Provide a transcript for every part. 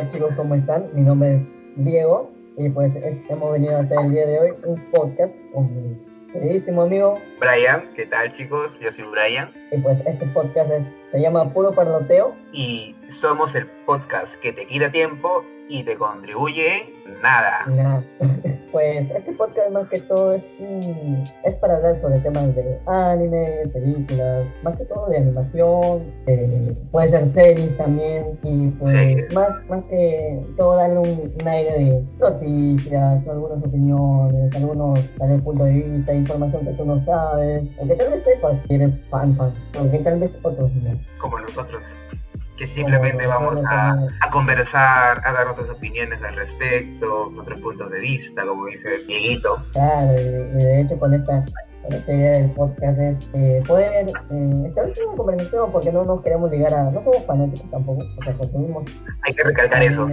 Hola chicos, ¿cómo están? Mi nombre es Diego y pues hemos venido a hacer el día de hoy un podcast con mi queridísimo amigo Brian. ¿Qué tal chicos? Yo soy Brian. Y pues este podcast se llama Puro Parloteo. Y somos el podcast que te quita tiempo y te contribuye nada. Nada. Pues este podcast más que todo es, es para hablar sobre temas de anime, películas, más que todo de animación, puede ser series también, y pues más, más que todo darle un, aire de noticias, algunas opiniones, algunos tal punto de vista, información que tú no sabes, o que tal vez sepas que eres fan fan, o que tal vez otros no. Como nosotros que simplemente vamos a, conversar, a dar nuestras opiniones al respecto, nuestros puntos de vista, como dice Dieguito. Claro, y de hecho con esta, idea del podcast es eh, poder eh, establecer una conversación porque no nos queremos ligar a... No somos fanáticos tampoco, o sea, consumimos... Hay que recalcar eso.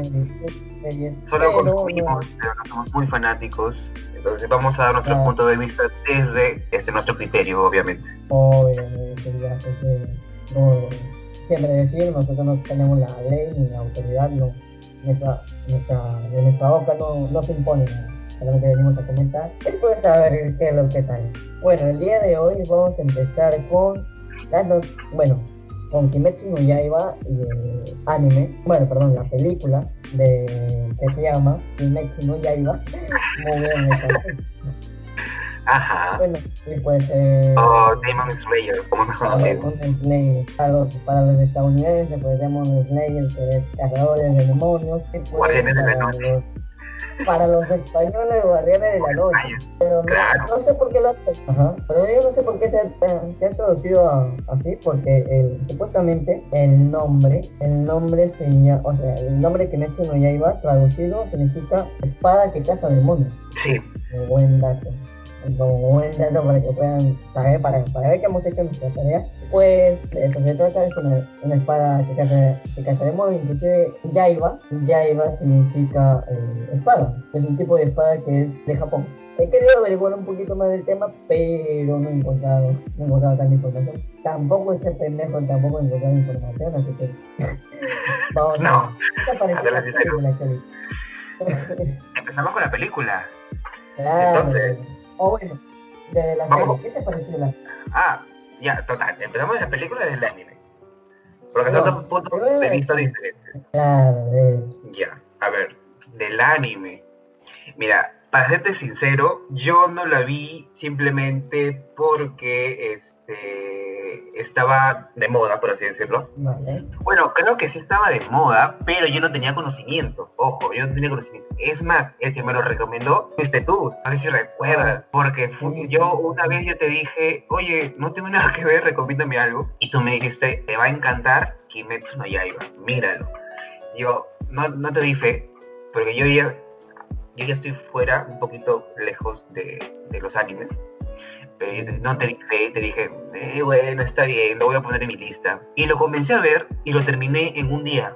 Solo consumimos, pero no somos muy fanáticos. Entonces vamos a dar nuestro punto de vista desde este, nuestro criterio, obviamente. Obviamente, ya, pues, eh, siempre decir, nosotros no tenemos la ley ni la autoridad, no, nuestra, nuestra, de nuestra boca no, no se impone nada. Solamente venimos a comentar y puedes saber qué es lo que tal. Bueno, el día de hoy vamos a empezar con bueno, con Kimetsu no y el anime, bueno, perdón, la película de que se llama Kimetsu no. Muy bien, Ajá. Bueno, y pues. Eh, oh, Demon Slayer, como es conocido. Demon Slayer. Para los, para los estadounidenses, pues Demon Slayer, que es cazadores de demonios. Pues, guardianes de la noche. para los españoles, guardianes de la noche. Pero no, no sé por qué lo. Ajá. Pero yo no sé por qué se ha, se ha traducido así, porque el, supuestamente el nombre, el nombre se o sea, el nombre que Mecho no ya iba traducido significa espada que caza demonios. Sí. Muy buen dato como buen dato para que puedan saber, para, para ver que hemos hecho nuestra tarea, pues eso se trata de una, una espada que, caza, que cazaremos, inclusive Yaiba, Yaiba significa eh, espada, es un tipo de espada que es de Japón. He querido averiguar un poquito más del tema, pero no he encontrado, no he encontrado tanta información. Tampoco este pendejo, tampoco he encontrado información, así que vamos no. a ver. Empezamos con la película. Claro. Entonces, o bueno, desde la serie, ¿qué te pareció la Ah, ya, total. Empezamos en la película desde el anime. Porque son dos puntos de vista diferentes. Claro, Ya, a ver, del anime. Mira, para serte sincero, yo no la vi simplemente porque este, estaba de moda, por así decirlo. Bueno, creo que sí estaba de moda, pero yo no tenía conocimiento. Ojo, yo no tenía conocimiento. Es más, el que me lo recomendó fuiste tú. A ver si recuerdas. Porque yo una vez yo te dije, oye, no tengo nada que ver, recomiéndame algo. Y tú me dijiste, te va a encantar Kimetsu no Yaiba. Míralo. Yo no, no te di fe, porque yo ya yo ya estoy fuera, un poquito lejos de, de los animes. Pero yo no te dije, te dije, eh, bueno, está bien, lo voy a poner en mi lista. Y lo comencé a ver y lo terminé en un día.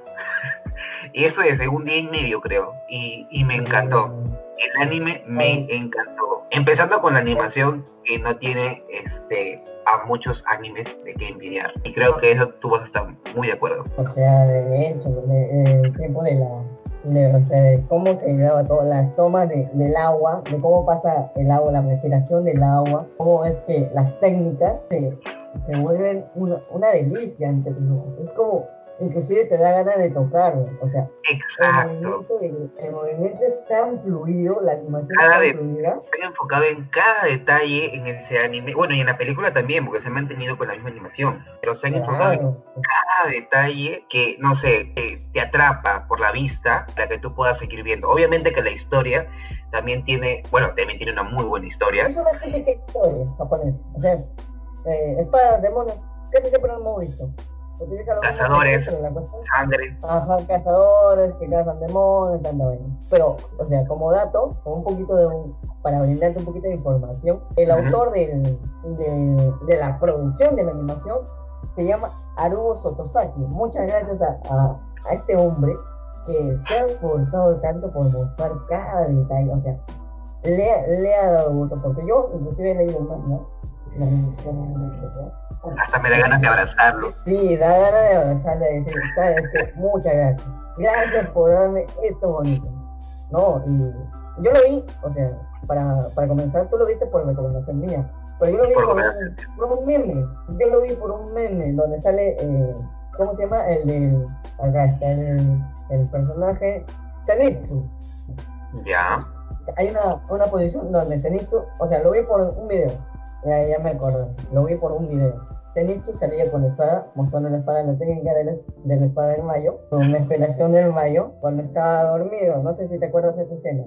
y eso es, en un día y medio creo. Y, y me encantó. El anime me encantó. Empezando con la animación que no tiene este, a muchos animes de que envidiar. Y creo que eso tú vas a estar muy de acuerdo. O sea, de hecho, el tiempo de la de, o sea, cómo se graba todo, las tomas de, del agua, de cómo pasa el agua, la respiración del agua, cómo es que las técnicas se, se vuelven una, una delicia entre. Es como inclusive te da ganas de tocarlo. O sea, El, movimiento, es tan fluido, la animación es tan fluida. Estoy enfocado en cada detalle en ese anime. Bueno, y en la película también, porque se han mantenido con la misma animación. Pero se han enfocado en cada detalle que, no sé, te, atrapa por la vista para que tú puedas seguir viendo. Obviamente que la historia también tiene, bueno, también tiene una muy buena historia. Es una típica historia japonesa. O sea, eh, espadas, demonios, casi siempre lo hemos visto cazadores, sangre. Ajá, cazadores que cazan demonios, tanta Pero, o sea, como dato, un poquito de un, para brindarte un poquito de información, el autor de, de, la producción de la animación se llama Haruo Sotosaki. Muchas gracias a, a, este hombre que se ha esforzado tanto por mostrar cada detalle, o sea, le, le ha dado gusto, porque yo inclusive he leído más, ¿no? Hasta me da ganas de abrazarlo. Sí, da ganas de abrazarlo y decir, sabes que muchas gracias. gracias por darme esto bonito. No, y yo lo vi, o sea, para, para comenzar, tú lo viste por recomendación mía, pero yo lo vi por, por, un, meme, yo lo vi por un meme donde sale, eh, ¿cómo se llama? El de, acá está el, el personaje Zenitsu. Ya. Hay una, una posición donde Zenitsu, o sea, lo vi por un video, ya, ya me acuerdo, lo vi por un video Zenitsu salía con la espada, mostrando la espada, la técnica de la, de la espada del mayo, con la inspiración del mayo, cuando estaba dormido. No sé si te acuerdas de esa escena.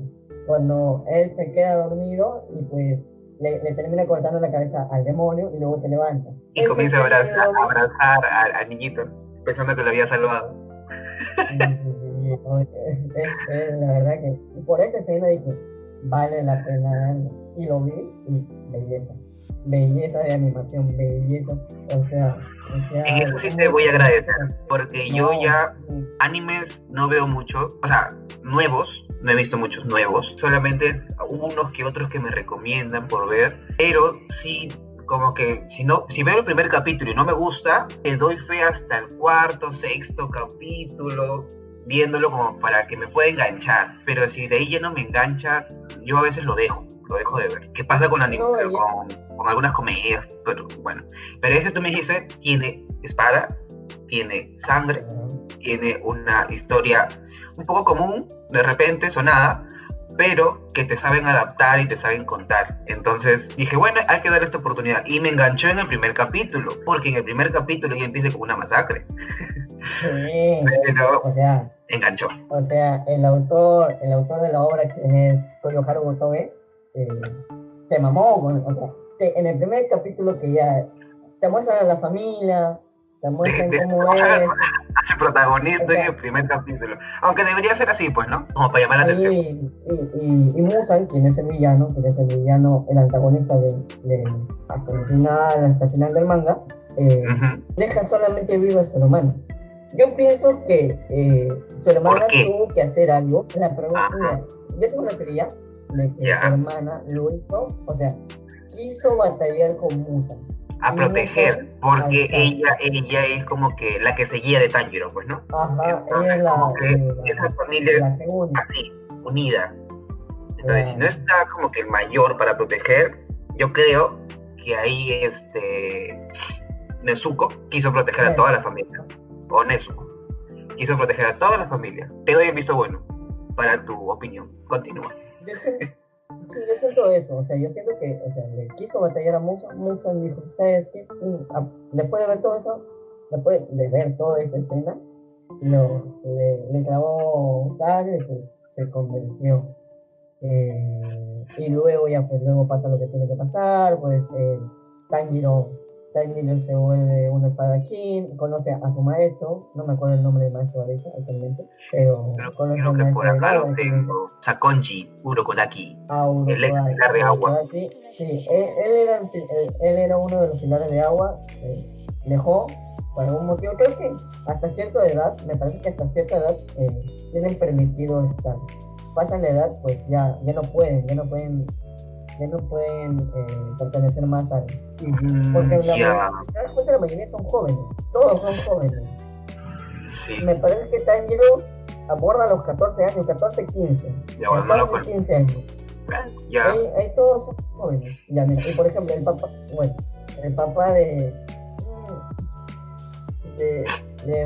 Cuando él se queda dormido y pues le, le termina cortando la cabeza al demonio y luego se levanta. Y comienza a abrazar, a abrazar al, niñito, pensando que lo había salvado. Sí, sí, sí. Es, la verdad que por esa escena dije, vale la pena Y lo vi y belleza belleza de animación, belleza, o sea, o sea, en eso sí te voy a agradecer, porque yo ya animes no veo mucho, o sea, nuevos, no he visto muchos nuevos, solamente unos que otros que me recomiendan por ver, pero sí como que si no, si veo el primer capítulo y no me gusta, te doy fe hasta el cuarto, sexto capítulo, viéndolo como para que me pueda enganchar. Pero si de ahí ya no me engancha, yo a veces lo dejo, lo dejo de ver. ¿Qué pasa con, anime, con, con, algunas comedias? Pero bueno, pero ese tú me dijiste, tiene espada, tiene sangre, tiene una historia un poco común, de repente, sonada, pero que te saben adaptar y te saben contar. Entonces dije, bueno, hay que darle esta oportunidad. Y me enganchó en el primer capítulo, porque en el primer capítulo ya empieza como una masacre. Sí, o sea, enganchó. O sea, el autor, el autor de la obra, que es Toyoharu Gotobe, eh, se mamó, o sea, en el primer capítulo que ya te muestran a la familia, te muestran cómo es. El protagonista en el primer capítulo. Aunque debería ser así, pues, ¿no? Como para llamar la atención. Y, y, y, Musan, quien es el villano, quien es el villano, el antagonista de, de hasta el final, hasta el final del manga, eh, deja solamente vivo al ser humano. Yo pienso que eh, su hermana tuvo que hacer algo. La pregunta, yo tengo una teoría de que su hermana lo hizo, o sea, quiso batallar con Musa. A proteger, porque ella, ella es como que la que seguía de Tanjiro, pues, ¿no? Ajá, ella es la, esa familia la segunda. así, unida. Entonces, si no está como que el mayor para proteger, yo creo que ahí este Nezuko quiso proteger a toda la familia o Nezuko, quiso proteger a toda la familia. Te doy el visto bueno para tu opinión. Continúa. Yo sí, yo siento eso, o sea, yo siento que, o sea, le quiso batallar a Musa, Musa dijo, ¿sabes qué? Mm, después de ver todo eso, después de ver toda esa escena, lo, le, le clavó sangre pues se convirtió. Eh, y luego ya, pues luego pasa lo que tiene que pasar, pues eh, Tanjiro se vuelve un espadachín, conoce a, su maestro, no me acuerdo el nombre del maestro ahorita actualmente, pero, pero conoce al maestro. Por acá lo tengo, Sakonji Urokodaki, ah, el pilar de agua. Sí, él, era, él, era uno de los pilares de agua, eh, dejó por algún motivo, creo que hasta cierta edad, me parece que hasta cierta edad eh, tienen permitido estar. Pasan la edad, pues ya, ya no pueden, ya no pueden ya no pueden eh, pertenecer más a Porque la, yeah. la mayoría son jóvenes, todos son jóvenes. Sí. Me parece que Tanjiro aborda los 14 años, 14, 15. Ya, bueno, 14, no 15 años. Ya. Ahí, ahí, todos son jóvenes. Ya, mira, y por ejemplo, el papá, bueno, el papá de. de. de, de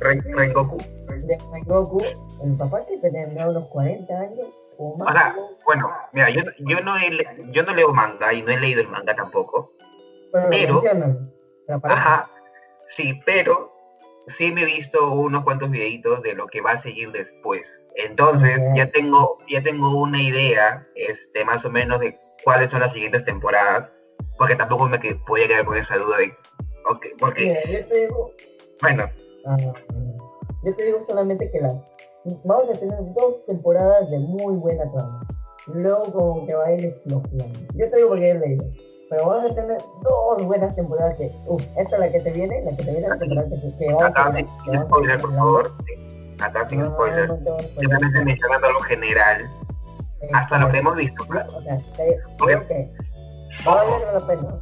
Rengoku. De Rengoku el papá que tendrá unos 40 años o más. bueno, mira, yo, yo, no he, yo no leo manga y no he leído el manga tampoco. Pero, ajá, sí, pero sí me he visto unos cuantos videitos de lo que va a seguir después. Entonces, ya tengo ya tengo una idea este más o menos de cuáles son las siguientes temporadas, porque tampoco me podía quedar con esa duda de okay, porque yo te digo Bueno, ah, yo te digo solamente que la vamos a tener dos temporadas de muy buena trama. Luego como que va a ir explosión. Yo te digo porque he leído. Pero vamos a tener dos buenas temporadas que, uff, esta es la que te viene, la que te viene, la temporada que, que vamos Acá sin, spoiler, por favor. Acá sin spoiler. Simplemente mencionando algo general. Hasta lo que hemos visto. O sea, te va a valer la pena.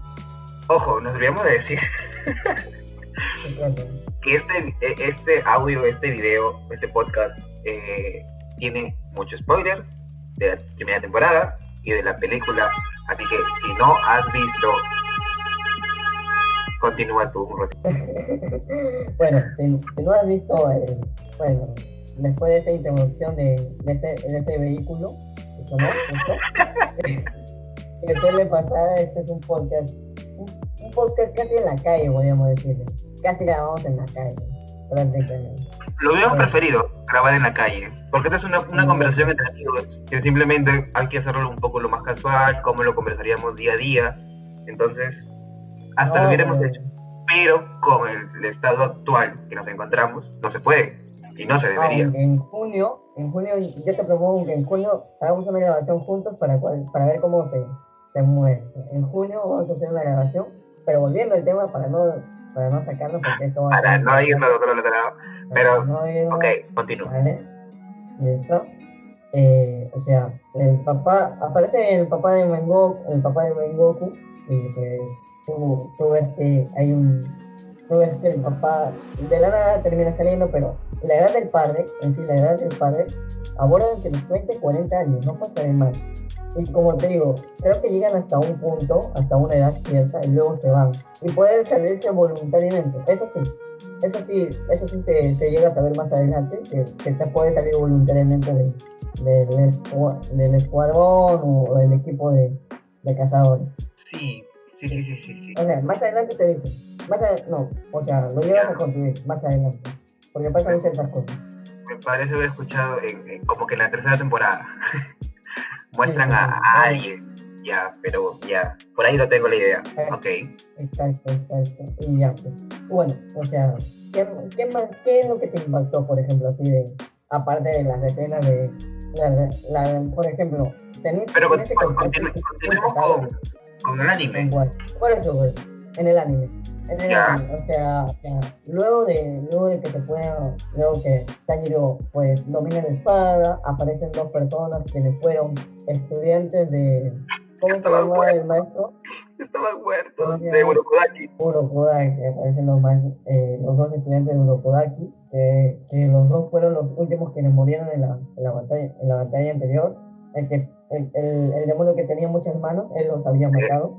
Ojo, nos olvidamos de decir que este, este audio, este video, este podcast eh, tiene mucho spoiler de la primera temporada y de la película. Así que si no has visto, continúa tú un bueno, si, no has visto, eh, bueno, después de esa introducción de, de, ese, de ese vehículo, eso no, que suele pasar, este es un podcast, un, podcast casi en la calle, podríamos decirle. Casi grabamos en la calle, Lo hubiéramos preferido grabar en la calle, porque esta es una, una conversación entre amigos, que simplemente hay que hacerlo un poco lo más casual, como lo conversaríamos día a día. Entonces, hasta lo hubiéramos hecho. Pero con el, estado actual que nos encontramos, no se puede y no se debería. en junio, en junio, yo te propongo que en junio hagamos una grabación juntos para, para ver cómo se, se mueve. En junio vamos a hacer una grabación, pero volviendo al tema para no, no sacarlo, porque esto va a. Para no irnos de otro lado. Pero, no irnos, ok, continúa. Vale, listo. Eh, o sea, el papá, aparece el papá de Mengoku, el papá de Mengoku, y pues tú, tú ves que hay un, tú ves que el papá de la nada termina saliendo, pero la edad del padre, en sí la edad del padre, aborda que los 20, 40 años, no pasa de más. Y como te digo, creo que llegan hasta un punto, hasta una edad cierta, y luego se van. Y pueden salirse voluntariamente, eso sí. Eso sí, eso sí se, se llega a saber más adelante, que, que te puede salir voluntariamente de, del escuadrón o, del equipo de, de cazadores. Sí, sí, sí, sí, sí, O sea, más adelante te dicen, más no, o sea, lo llevas a construir más adelante, porque pasan ciertas cosas. Me parece haber escuchado en, como que en la tercera temporada. muestran a, alguien, ya, pero ya, por ahí no tengo la idea, ok. Exacto, exacto, y ya, pues, bueno, o sea, ¿qué, qué, más, qué es lo que te impactó, por ejemplo, a ti, de, aparte de las escenas de, la, la, por ejemplo, pero continuemos con, con el anime. Por eso, en el anime o sea, luego de luego de que se pueda, luego que Tanjiro pues domina la espada, aparecen dos personas quienes fueron estudiantes de ¿Cómo se llama el maestro? Estaba muerto, de Urokodaki. Urokodaki, aparecen los, eh, los dos estudiantes de Urokodaki, que, que, los dos fueron los últimos quienes murieron en la, en la, batalla, en la batalla anterior. El, que, el, el, el demonio que tenía muchas manos, él los había matado.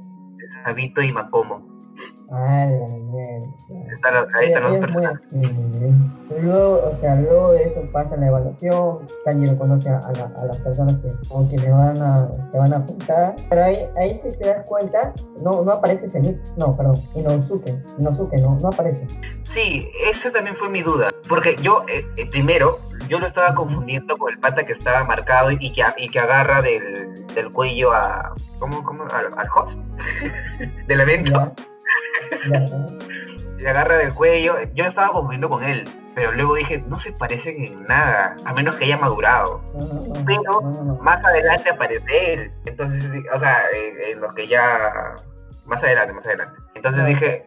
Sabito y Makomo. Ah, la mierda. ahí están los personajes. Luego, o sea, luego de eso pasa la evaluación, Tanjiro conoce a, a, las personas que, quienes van a, te van a juntar. Pero ahí, ahí si te das cuenta, no, no aparece Zenith, no, perdón, Inosuke, Inosuke, no, no aparece. Sí, esa también fue mi duda, porque yo, eh, eh, primero, yo lo estaba confundiendo con el pata que estaba marcado y que, y que agarra del, del cuello a, ¿cómo, cómo, al, al host del evento. Le agarra del cuello. Yo estaba confundiendo con él, pero luego dije, no se parecen en nada, a menos que haya madurado. pero más adelante aparece él. Entonces, o sea, en, los que ya. Más adelante, más adelante. Entonces dije,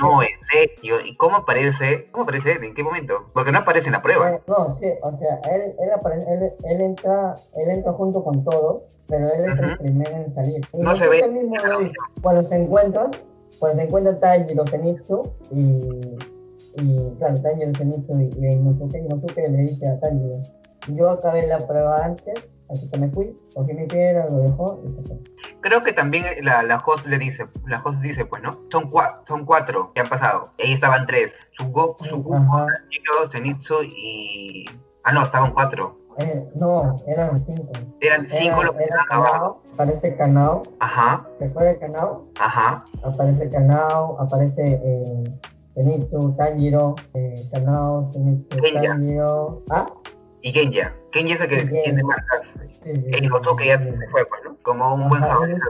no, en serio, ¿y cómo aparece? ¿Cómo aparece él? ¿En qué momento? Porque no aparece en la prueba. Eh, no, sí, o sea, él, él, él, él, entra, él entra junto con todos, pero él es el primero en salir. no se ve. cuando se encuentran, cuando se encuentra Tanjiro Zenitsu y, y claro, Tanjiro Zenitsu y, y Inosuke, Inosuke le dice a Tanjiro, yo acabé la prueba antes, así que me fui, cogí mi piedra, lo dejó y se fue. Creo que también la, la host le dice, la host dice, pues, ¿no? Son, cua son cuatro que han pasado. Y ahí estaban tres. Sugoku, Sugoku, Zenitsu y... Ah, no, estaban cuatro. Eh, no, eran cinco. Eran cinco los que estaban Aparece Kanao. Ajá. ¿Recuerda Kanao? Ajá. Aparece Kanao, aparece eh, Zenitsu, Tanjiro, eh, Kanao, Zenitsu, Tanjiro. ¿Ah? Y Genja. Genja es el que tiene marcas. El Inosuke ya se fue, pues, ¿no? Como un buen japonés.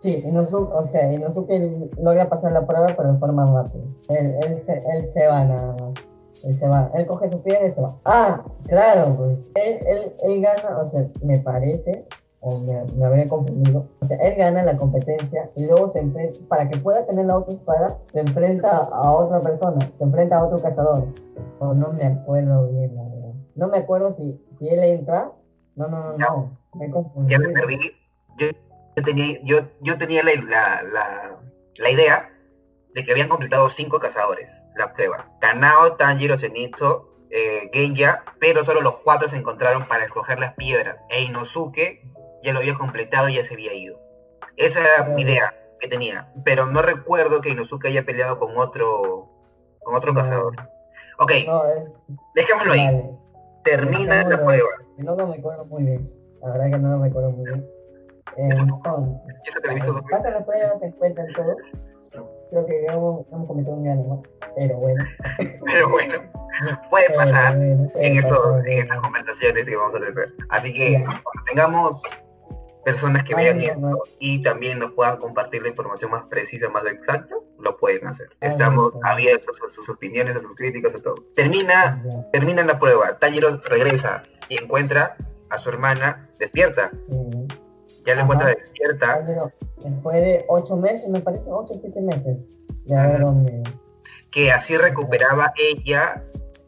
Sí, Inosuke, o sea, Inosuke logra pasar la prueba, pero de forma rápida. Él, él, él se va nada más. Él se va, él coge su piedra y se va. Ah, claro, pues. Él, él, él gana, o sea, me parece, o me, me habría confundido. O sea, él gana la competencia y luego se enfrenta, para que pueda tener la otra espada, se enfrenta a otra persona, se enfrenta a otro cazador. O no me acuerdo bien, la verdad. No me acuerdo si, si él entra. No, no, no, no. Me confundí. Ya me perdí. Yo, yo tenía, yo, yo tenía la, la, la, la idea de que habían completado cinco cazadores las pruebas. Kanao, Tanjiro, Zenitsu, eh, Genja, pero solo los cuatro se encontraron para escoger las piedras. E Inosuke ya lo había completado y ya se había ido. Esa era mi idea que tenía, pero no recuerdo que Inosuke haya peleado con otro, con otro cazador. Ok, dejémoslo ahí. Termina la prueba. No, me acuerdo muy bien. La verdad que no me acuerdo muy bien. Entonces, pasa la prueba, se encuentran todos. Creo que hemos, hemos cometido un gran pero bueno. pero bueno, puede pasar en, esto, en estas conversaciones que vamos a tener. Así que cuando tengamos personas que vean esto y también nos puedan compartir la información más precisa, más exacta, lo pueden hacer. Estamos abiertos a sus opiniones, a sus críticas, a todo. Termina, termina la prueba, Tanjiro regresa y encuentra a su hermana despierta. Ya la encuentra despierta. después de ocho meses, me parece, ocho o siete meses de haber dormido. Que así recuperaba ella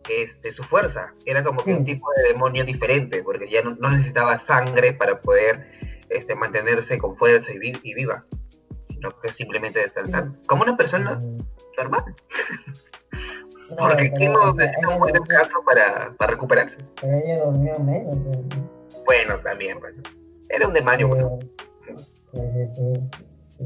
este, su fuerza. Era como que un tipo de demonio diferente, porque ya no, necesitaba sangre para poder este, mantenerse con fuerza y, viva, sino que simplemente descansar. Como una persona normal. porque aquí no necesita un buen descanso para, para, recuperarse. Pero ella durmió menos. Bueno, también, bueno. Era un demonio, bueno. Sí, sí, sí.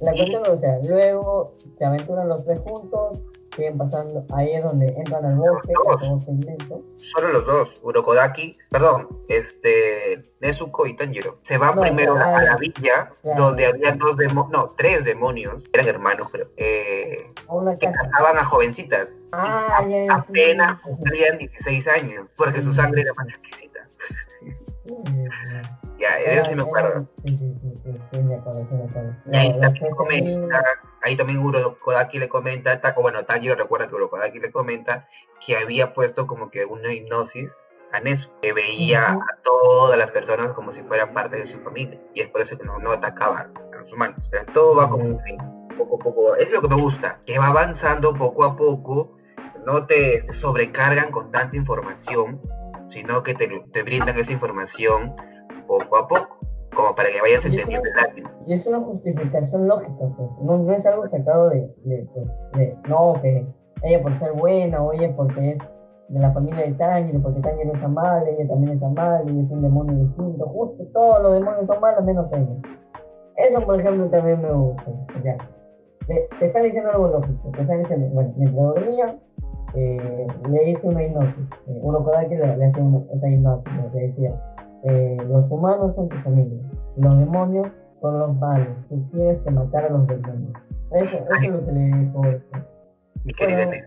La cuestión, o sea, luego se aventuran los tres juntos, siguen pasando, ahí es donde entran al bosque, bosque inmenso. Solo los dos, Urokodaki, perdón, este, Nezuko y Tanjiro. Se van primero a la villa, donde había dos demonios, no, tres demonios, eran hermanos, creo, eh, que cazaban a jovencitas. Ah, ya, apenas tenían 16 años, porque su sangre era más exquisita. Ya, eso sí me acuerdo. Sí, sí, sí, sí, me acuerdo, sí me acuerdo. Y ahí también comenta, ahí también Uro Kodaki le comenta, Taco, bueno, Tanjiro recuerda que Uro Kodaki le comenta que había puesto como que una hipnosis a Nesu, que veía a todas las personas como si fueran parte de su familia, y es por eso que no, no atacaba a los humanos. O sea, todo va como poco a poco, es lo que me gusta, que va avanzando poco a poco, no te sobrecargan con tanta información, sino que te, te brindan esa información poco a poco, como para que vayas entendiendo el. Y es una justificación lógica, pues. no, no, es algo sacado de, de, pues, de, no, que ella por ser buena, o ella porque es de la familia de Tanjiro, porque Tanjiro es amable, ella también es amable, y es un demonio distinto, justo todos los demonios son malos menos ella. Eso, por ejemplo, también me gusta. Ya. Te, te están diciendo algo lógico, te están diciendo, bueno, mientras dormía, eh, le hice una hipnosis. Eh, uno cada que le, le hace una, esa hipnosis, lo que decía eh, los humanos son tu familia, los demonios son los malos, tú tienes que matar a los demonios. Eso, eso es lo que le dijo. Mi querida bueno,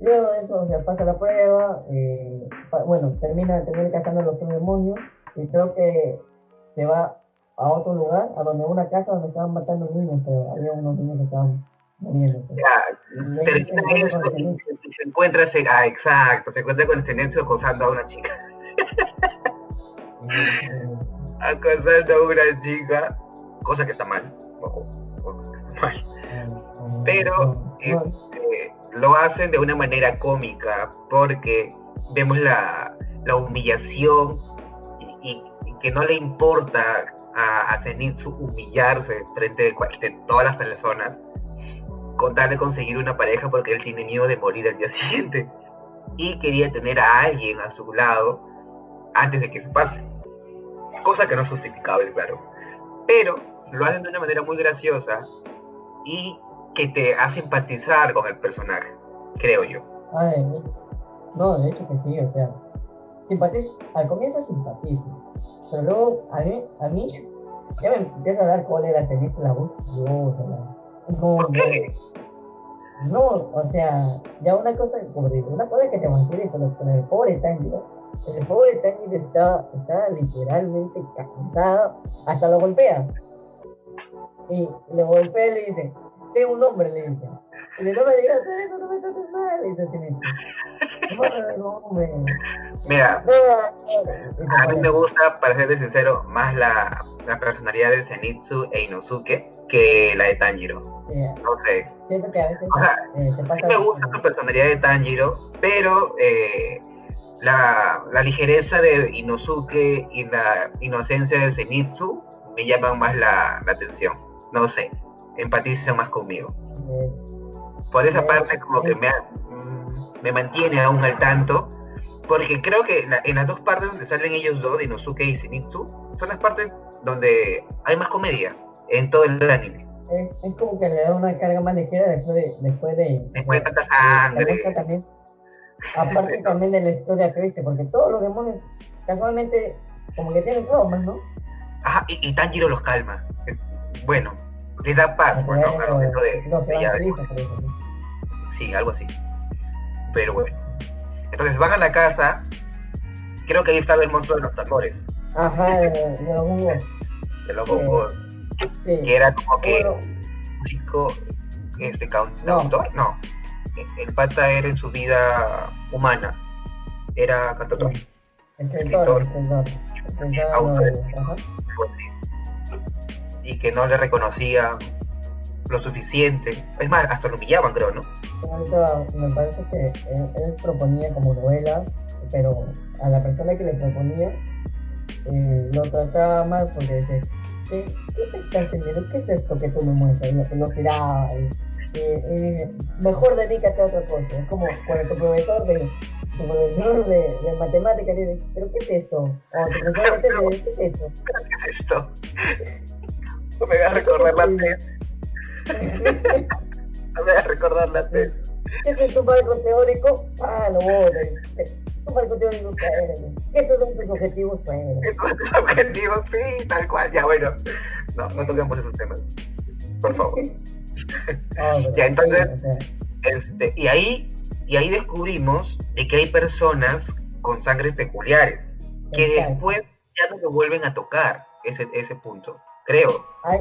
Luego de eso, o sea, pasa la prueba, eh, bueno, termina, termina cazando a los tres demonios y creo que se va a otro lugar, a donde una casa donde estaban matando niños, pero había unos niños que estaban muriéndose. Ya, termina eso y se, encuentra, ah, exacto, se encuentra con el silencio acosando a una chica. Acosando a una chica, cosa que está mal. Pero este, lo hacen de una manera cómica porque vemos la, la humillación y, que no le importa a, a Zenitsu humillarse frente de todas las personas con tal de conseguir una pareja porque él tiene miedo de morir al día siguiente y quería tener a alguien a su lado antes de que eso pase. Cosa que no es justificable, claro. Pero lo hacen de una manera muy graciosa y que te hace empatizar con el personaje, creo yo. Ah, no, de hecho que sí, o sea, simpatiza, al comienzo simpatiza, pero luego a mí, a mí ya me empieza a dar cólera, se me la voz, yo, no, ¿Por qué? No, o sea, ya una cosa, como digo, una cosa que te mantiene con, con el pobre el pobre Tanjiro está, está literalmente cansado, hasta lo golpea. Y le golpea y le dice, sé un hombre, le dice. Y le no me digas eso, no me toques mal, le dice así. No, hombre. Mira, a mí me gusta, para ser sincero, más la, la personalidad de Zenitsu e Inosuke que la de Tanjiro. No sé. Siento que a veces o sea, eh, te pasa sí me gusta su personalidad de Tanjiro, pero eh, la, la, ligereza de Inosuke y la inocencia de Zenitsu me llaman más la, la atención. No sé. empatizan más conmigo. Por esa parte como que me, me mantiene aún al tanto, porque creo que en las dos partes donde salen ellos dos, Inosuke y Zenitsu, son las partes donde hay más comedia en todo el anime. Es, como que le da una carga más ligera después de... Después de, después de tanta sangre. También, aparte también de la historia triste, porque todos los demonios casualmente como que tienen traumas, ¿no? Ajá, y, y Tanjiro los calma. Bueno, les da paz, bueno, bueno de, no se felices eso. Sí, algo así. Pero bueno. Entonces van a la casa. Creo que ahí estaba el monstruo de los tambores. Ajá, de, los bongos. De los bongos. Eh, sí. Que era como que un chico, este, cantautor, no. no. El pata era en su vida humana. Era cantautor. Escritor, escritor. Y que no le reconocían lo suficiente. Es más, hasta lo humillaban, creo, ¿no? me parece que él, proponía como novelas, pero a la persona que le proponía eh, lo trataba mal porque decía, ¿qué, ¿qué te estás haciendo? ¿Qué es esto que tú me muestras? Y tiraba. mejor dedícate a otra cosa. Es como cuando tu profesor de tu profesor de, de matemáticas dice, ¿pero qué es esto? O tu profesor de tesis, ¿qué es esto? ¿Qué es esto? No me voy a recordar la TED. no me voy a recordar la TED. ¿Qué es tu marco teórico? Ah, lo voy Tu marco teórico, ¿qué estos son tus objetivos? Estos son tus objetivos, sí, tal cual, ya bueno. No, no toquemos esos temas. Por favor. Ah, ya, entonces, este, y ahí y ahí descubrimos de que hay personas con sangres peculiares, que después ya no lo vuelven a tocar, ese, ese punto, creo. Hay,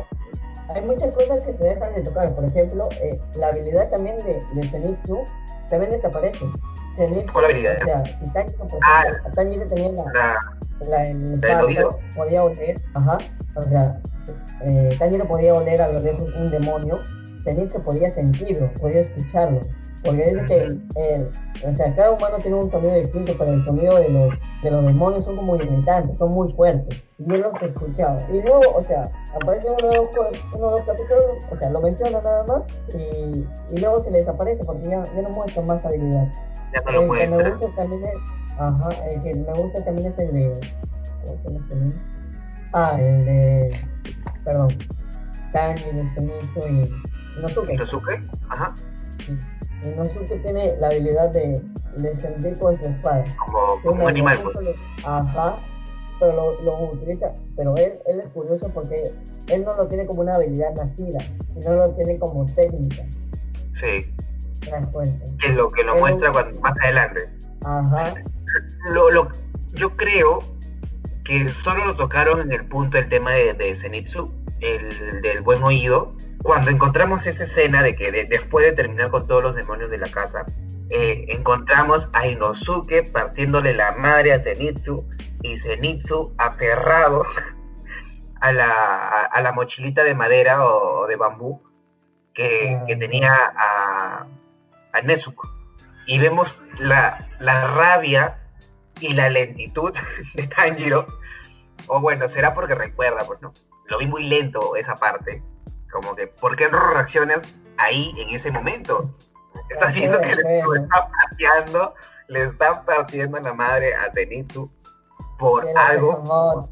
hay muchas cosas que se dejan de tocar, por ejemplo, eh, la habilidad también de, de Zenitsu también desaparece. Zenitsu, ¿Cuál habilidad? O sea, si Tanjiro, por ah, ejemplo, tenía la, la, el pato, podía oler, ajá, o sea, eh, Tanjiro podía oler a lo lejos un demonio, Zenitsu podía sentirlo, podía escucharlo. Porque dice que o sea, cada humano tiene un sonido distinto, pero el sonido de los, de los demonios son como irritantes, son muy fuertes. Y él los escuchaba. Y luego, o sea, aparece uno o dos, uno, dos capítulos, o sea, lo menciona nada más, y, y luego se le desaparece porque ya, ya no muestra más habilidad. Ya no lo el que me gusta también es, ajá, el que me gusta también es el de, ¿cómo se llama este Ah, el de, perdón, Tanji, Lucenito y Inosuke. Inosuke, ajá. Inosuke tiene la habilidad de, de sentir con su espada. Como, un animal. Pues. ajá, pero lo, utiliza. Pero él, él es curioso porque él no lo tiene como una habilidad nacida, sino lo tiene como técnica. Sí. Que lo que lo muestra más adelante. Ajá. Lo, lo, yo creo que solo lo tocaron en el punto del tema de, de Zenitsu, el del buen oído, cuando encontramos esa escena de que después de terminar con todos los demonios de la casa, eh, encontramos a Inosuke partiéndole la madre a Zenitsu y Zenitsu aferrado a la, a, la mochilita de madera o, de bambú que, que tenía a, a, Nezuko. Y vemos la, la rabia y la lentitud de Tanjiro. O bueno, será porque recuerda, pues no. Lo vi muy lento esa parte como que, ¿por qué no reaccionas ahí en ese momento? Estás viendo que le está partiendo, le está partiendo la madre a Zenitsu por algo.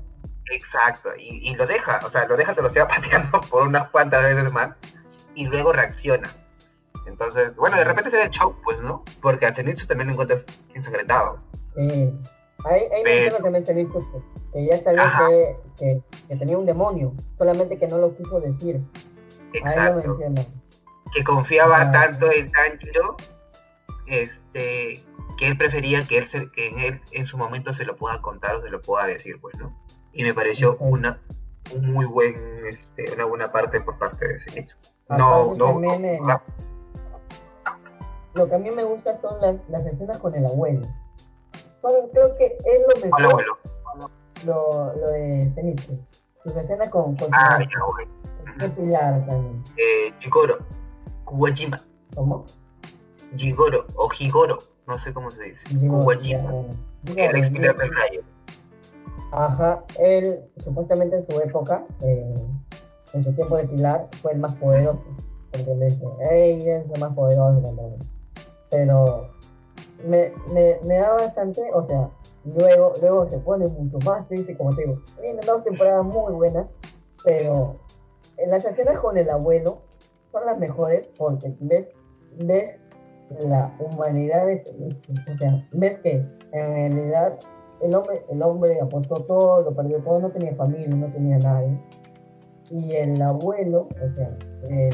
Exacto, y, lo deja, o sea, lo deja, te lo siga pateando por unas cuantas veces más y luego reacciona. Entonces, bueno, de repente será el shock, pues, ¿no? Porque a Zenitsu también lo encuentras ensangrentado. Sí. Ahí, ahí Pero... también Zenitsu que ya sabía que, que, tenía un demonio, solamente que no lo quiso decir. Exacto. Que confiaba tanto en Tanjiro este, que él prefería que él, que en, él en su momento se lo pueda contar o se lo pueda decir, pues, ¿no? Y me pareció una un muy buen, este, una buena parte por parte de ese hecho. No, no, eh, lo que a mí me gusta son las, las escenas con el abuelo. Creo que es lo mejor. abuelo? Lo, lo de Zenitsu. Sus escenas con, con ah, ¿Qué pilar también? Eh, Jigoro, Kuwajima. ¿Cómo? Jigoro o Higoro, no sé cómo se dice. Kuwajima. El ex pilar del rayo. Ajá, él supuestamente en su época, eh, en su tiempo de Pilar, fue el más poderoso. Porque le dice, es el más poderoso. Pero me, me, me da bastante, o sea, luego, luego se pone mucho más triste, como te digo. Vienen dos temporadas muy buenas, pero las escenas con el abuelo son las mejores porque ves, ves la humanidad de O sea, ves que en realidad el hombre, el hombre apostó todo, lo perdió todo, no tenía familia, no tenía nadie. Y el abuelo, o sea, el,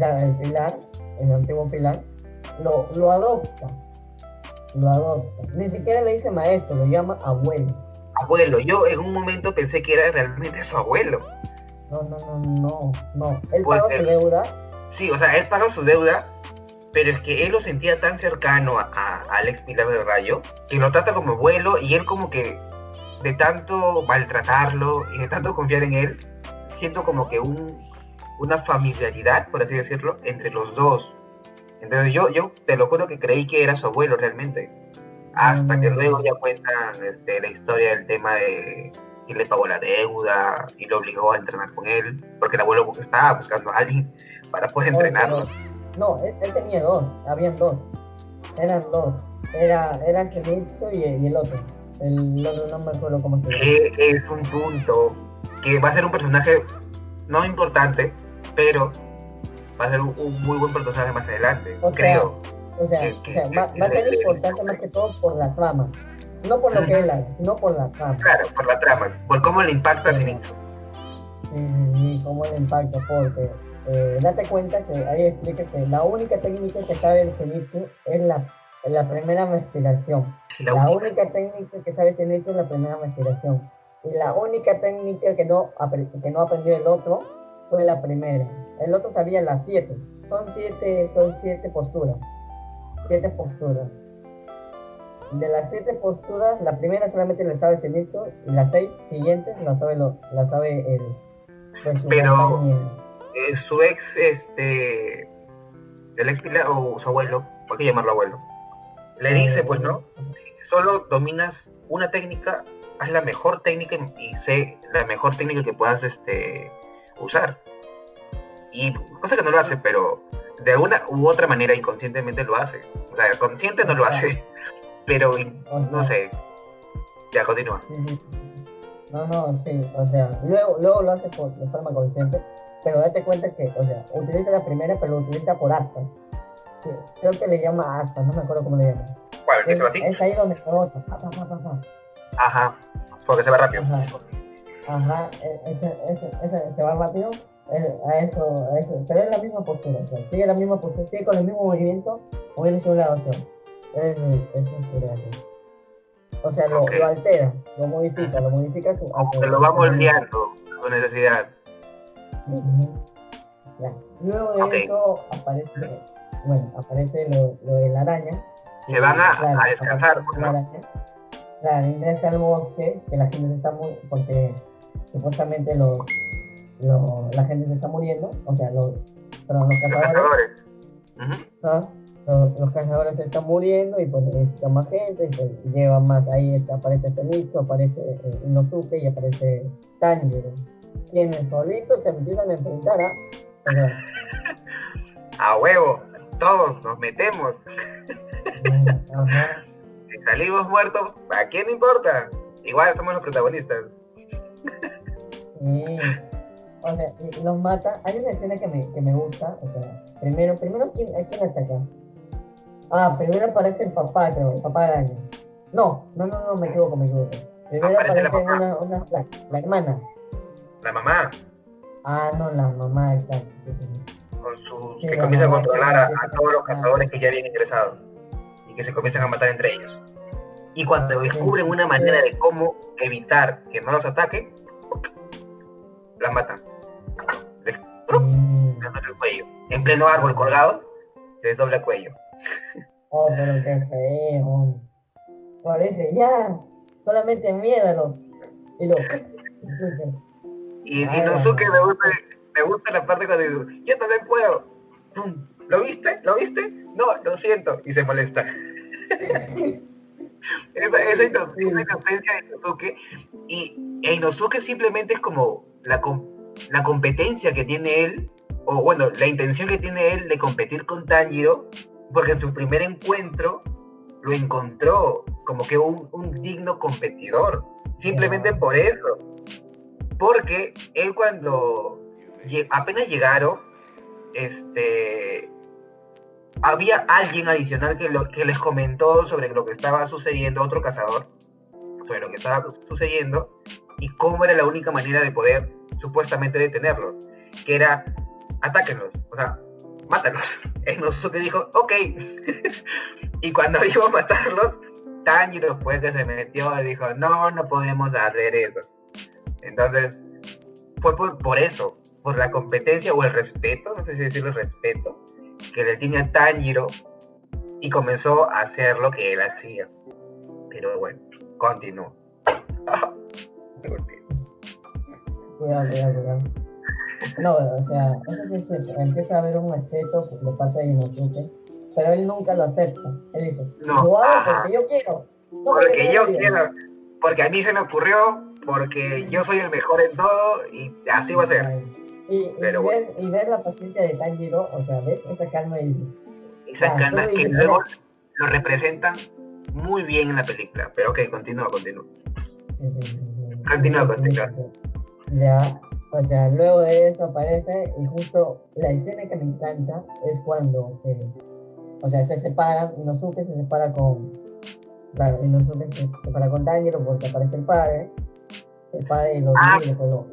el pilar, el antiguo pilar, lo, lo adopta. Lo adopta. Ni siquiera le dice maestro, lo llama abuelo. Abuelo, yo en un momento pensé que era realmente su abuelo. No, no, no, no, no. Él pagó su deuda. Sí, o sea, él paga su deuda, pero es que él lo sentía tan cercano a, Alex Pilar del Rayo que lo trata como abuelo y él como que de tanto maltratarlo y de tanto confiar en él, siento como que un, una familiaridad, por así decirlo, entre los dos. Entonces yo, yo te lo juro que creí que era su abuelo realmente. Hasta que mm. luego ya cuentan este, la historia del tema de que le pagó la deuda y lo obligó a entrenar con él, porque el abuelo estaba buscando a alguien para poder entrenarlo. No, él, tenía dos, habían dos. Eran dos. Era, era el y, y el otro. El otro no me acuerdo cómo se llama. Es un punto que va a ser un personaje no importante, pero va a ser un, muy buen personaje más adelante, creo. o sea, o sea va, a ser importante más que todo por la trama. No por lo que él haga, sino por la trama. Claro, por la trama, por cómo le impacta a Zenitsu. Sí, sí, sí, cómo le impacta, porque eh, date cuenta que ahí explica que la única técnica que sabe el Zenitsu es la, la primera respiración. La, única. técnica que sabe Zenitsu es la primera respiración. Y la única técnica que no, que no aprendió el otro fue la primera. El otro sabía las siete. Son siete, son siete posturas. Siete posturas. De las siete posturas, la primera solamente la sabe Zenitsu y las seis siguientes la sabe, lo, la sabe el, pues, Pero eh, su ex, este, el ex o su abuelo, ¿por qué llamarlo abuelo? Le dice, pues, ¿no? Solo dominas una técnica, haz la mejor técnica y sé la mejor técnica que puedas este, usar. Y cosa que no lo hace, pero de una u otra manera inconscientemente lo hace. O sea, consciente no lo hace, pero no sé. Ya, continúa. No, no, sí, o sea, luego, luego lo hace por, de forma consciente, pero date cuenta que, o sea, utiliza la primera, pero lo utiliza por aspas. creo que le llama aspas, no me acuerdo cómo le llama. ¿Cuál? Es, es ahí donde rebota. Ajá, porque se va rápido. Ajá, e, ese, ese, ese, se va rápido a eso, a eso, pero es la misma postura, o sea, sigue la misma postura, sigue con el mismo movimiento, moviéndose de un lado Eso es surreal. O sea, lo, lo, altera, lo modifica, lo modifica su, Se lo va moldeando a su necesidad. ya. Luego de eso aparece, bueno, aparece lo, lo de la araña. Se van a, a descansar. La araña. Claro, ingresa al bosque, que la gente está muy, porque supuestamente los la gente se está muriendo, o sea, los, los cazadores. ¿ah? los, cazadores se están muriendo y pues necesitan más gente, y pues llevan más, ahí aparece Zenitsu, aparece eh, Inosuke y aparece Tanjiro. Quienes solitos se empiezan a enfrentar a... a huevo, todos nos metemos. Si salimos muertos, ¿a quién importa? Igual somos los protagonistas. Sí o sea, los mata. Hay una escena que me, que me gusta, o sea, primero, primero, ¿quién, ¿quién ataca? Ah, primero aparece el papá, creo, el papá de año. No, no, no, no, me equivoco, me equivoco. Primero aparece, una, una la, hermana. ¿La mamá? Ah, no, la mamá, exacto. Con su, que comienza a controlar a, todos los cazadores que ya habían ingresado y que se comienzan a matar entre ellos. Y cuando descubren una manera de cómo evitar que no los ataquen, las matan mm. el cuello. En pleno árbol colgado, les dobla el cuello. Oh, pero qué feo. Parece, ya, solamente miedalos. Y lo. y, y Nosuke me gusta, me gusta la parte cuando dice, yo también puedo. ¿Lo viste? ¿Lo viste? No, lo siento. Y se molesta. esa, esa, inocencia de Inosuke. Y e Inosuke simplemente es como la, la competencia que tiene él, o bueno, la intención que tiene él de competir con Tanjiro, porque en su primer encuentro lo encontró como que un, un digno competidor, simplemente por eso. Porque él cuando apenas llegaron, este, había alguien adicional que, lo, que les comentó sobre lo que estaba sucediendo, otro cazador, sobre lo que estaba sucediendo y cómo era la única manera de poder supuestamente detenerlos, que era atáquenlos, o sea, mátalos. El Nosuke dijo, ok. y cuando iba a matarlos, Tanjiro fue que se metió y dijo, no, no podemos hacer eso. Entonces, fue por, por eso, por la competencia o el respeto, no sé si decirlo respeto, que le tenía Tanjiro y comenzó a hacer lo que él hacía. Pero bueno, continuó. Cuidado, cuidado, cuidado. No, o sea, eso sí es cierto. Empieza a haber un respeto de parte de Inosuke, pero él nunca lo acepta. Él dice, no, lo hago porque yo quiero. porque yo quiero. Porque a mí se me ocurrió, porque yo soy el mejor en todo y así va a ser. Y, ver, y, ver, la paciencia de Tanjiro, o sea, ver esa calma y... Esa calma que luego lo representan muy bien en la película. Pero ok, continúa, continúa. Sí, sí, sí. Continúa, continúa. Ya, o sea, luego de eso aparece y justo la escena que me encanta es cuando, eh, o sea, se separan, Inosuke se separa con, claro, Inosuke se separa con Tanjiro porque aparece el padre, el padre lo ah. lo,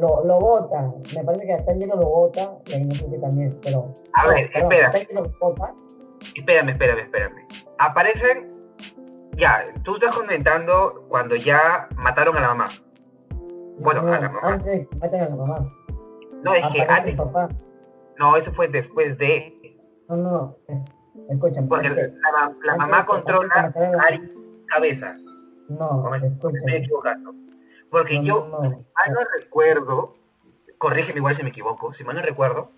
lo, lo, bota, me parece que a Tanjiro lo bota y a Inosuke también, pero... A ver, espera. Espérame, espérame, espérame. Aparecen, ya, tú estás comentando cuando ya mataron a la mamá. Bueno, no, a la mamá. Antes matan a la mamá. No, es que antes. Papá. No, eso fue después de. No, no, no. Eh, escúchame. Porque la, la mamá controla a cabeza. No, me, estoy equivocando. Porque yo, si mal no recuerdo, corrígeme igual si me equivoco, si mal no recuerdo,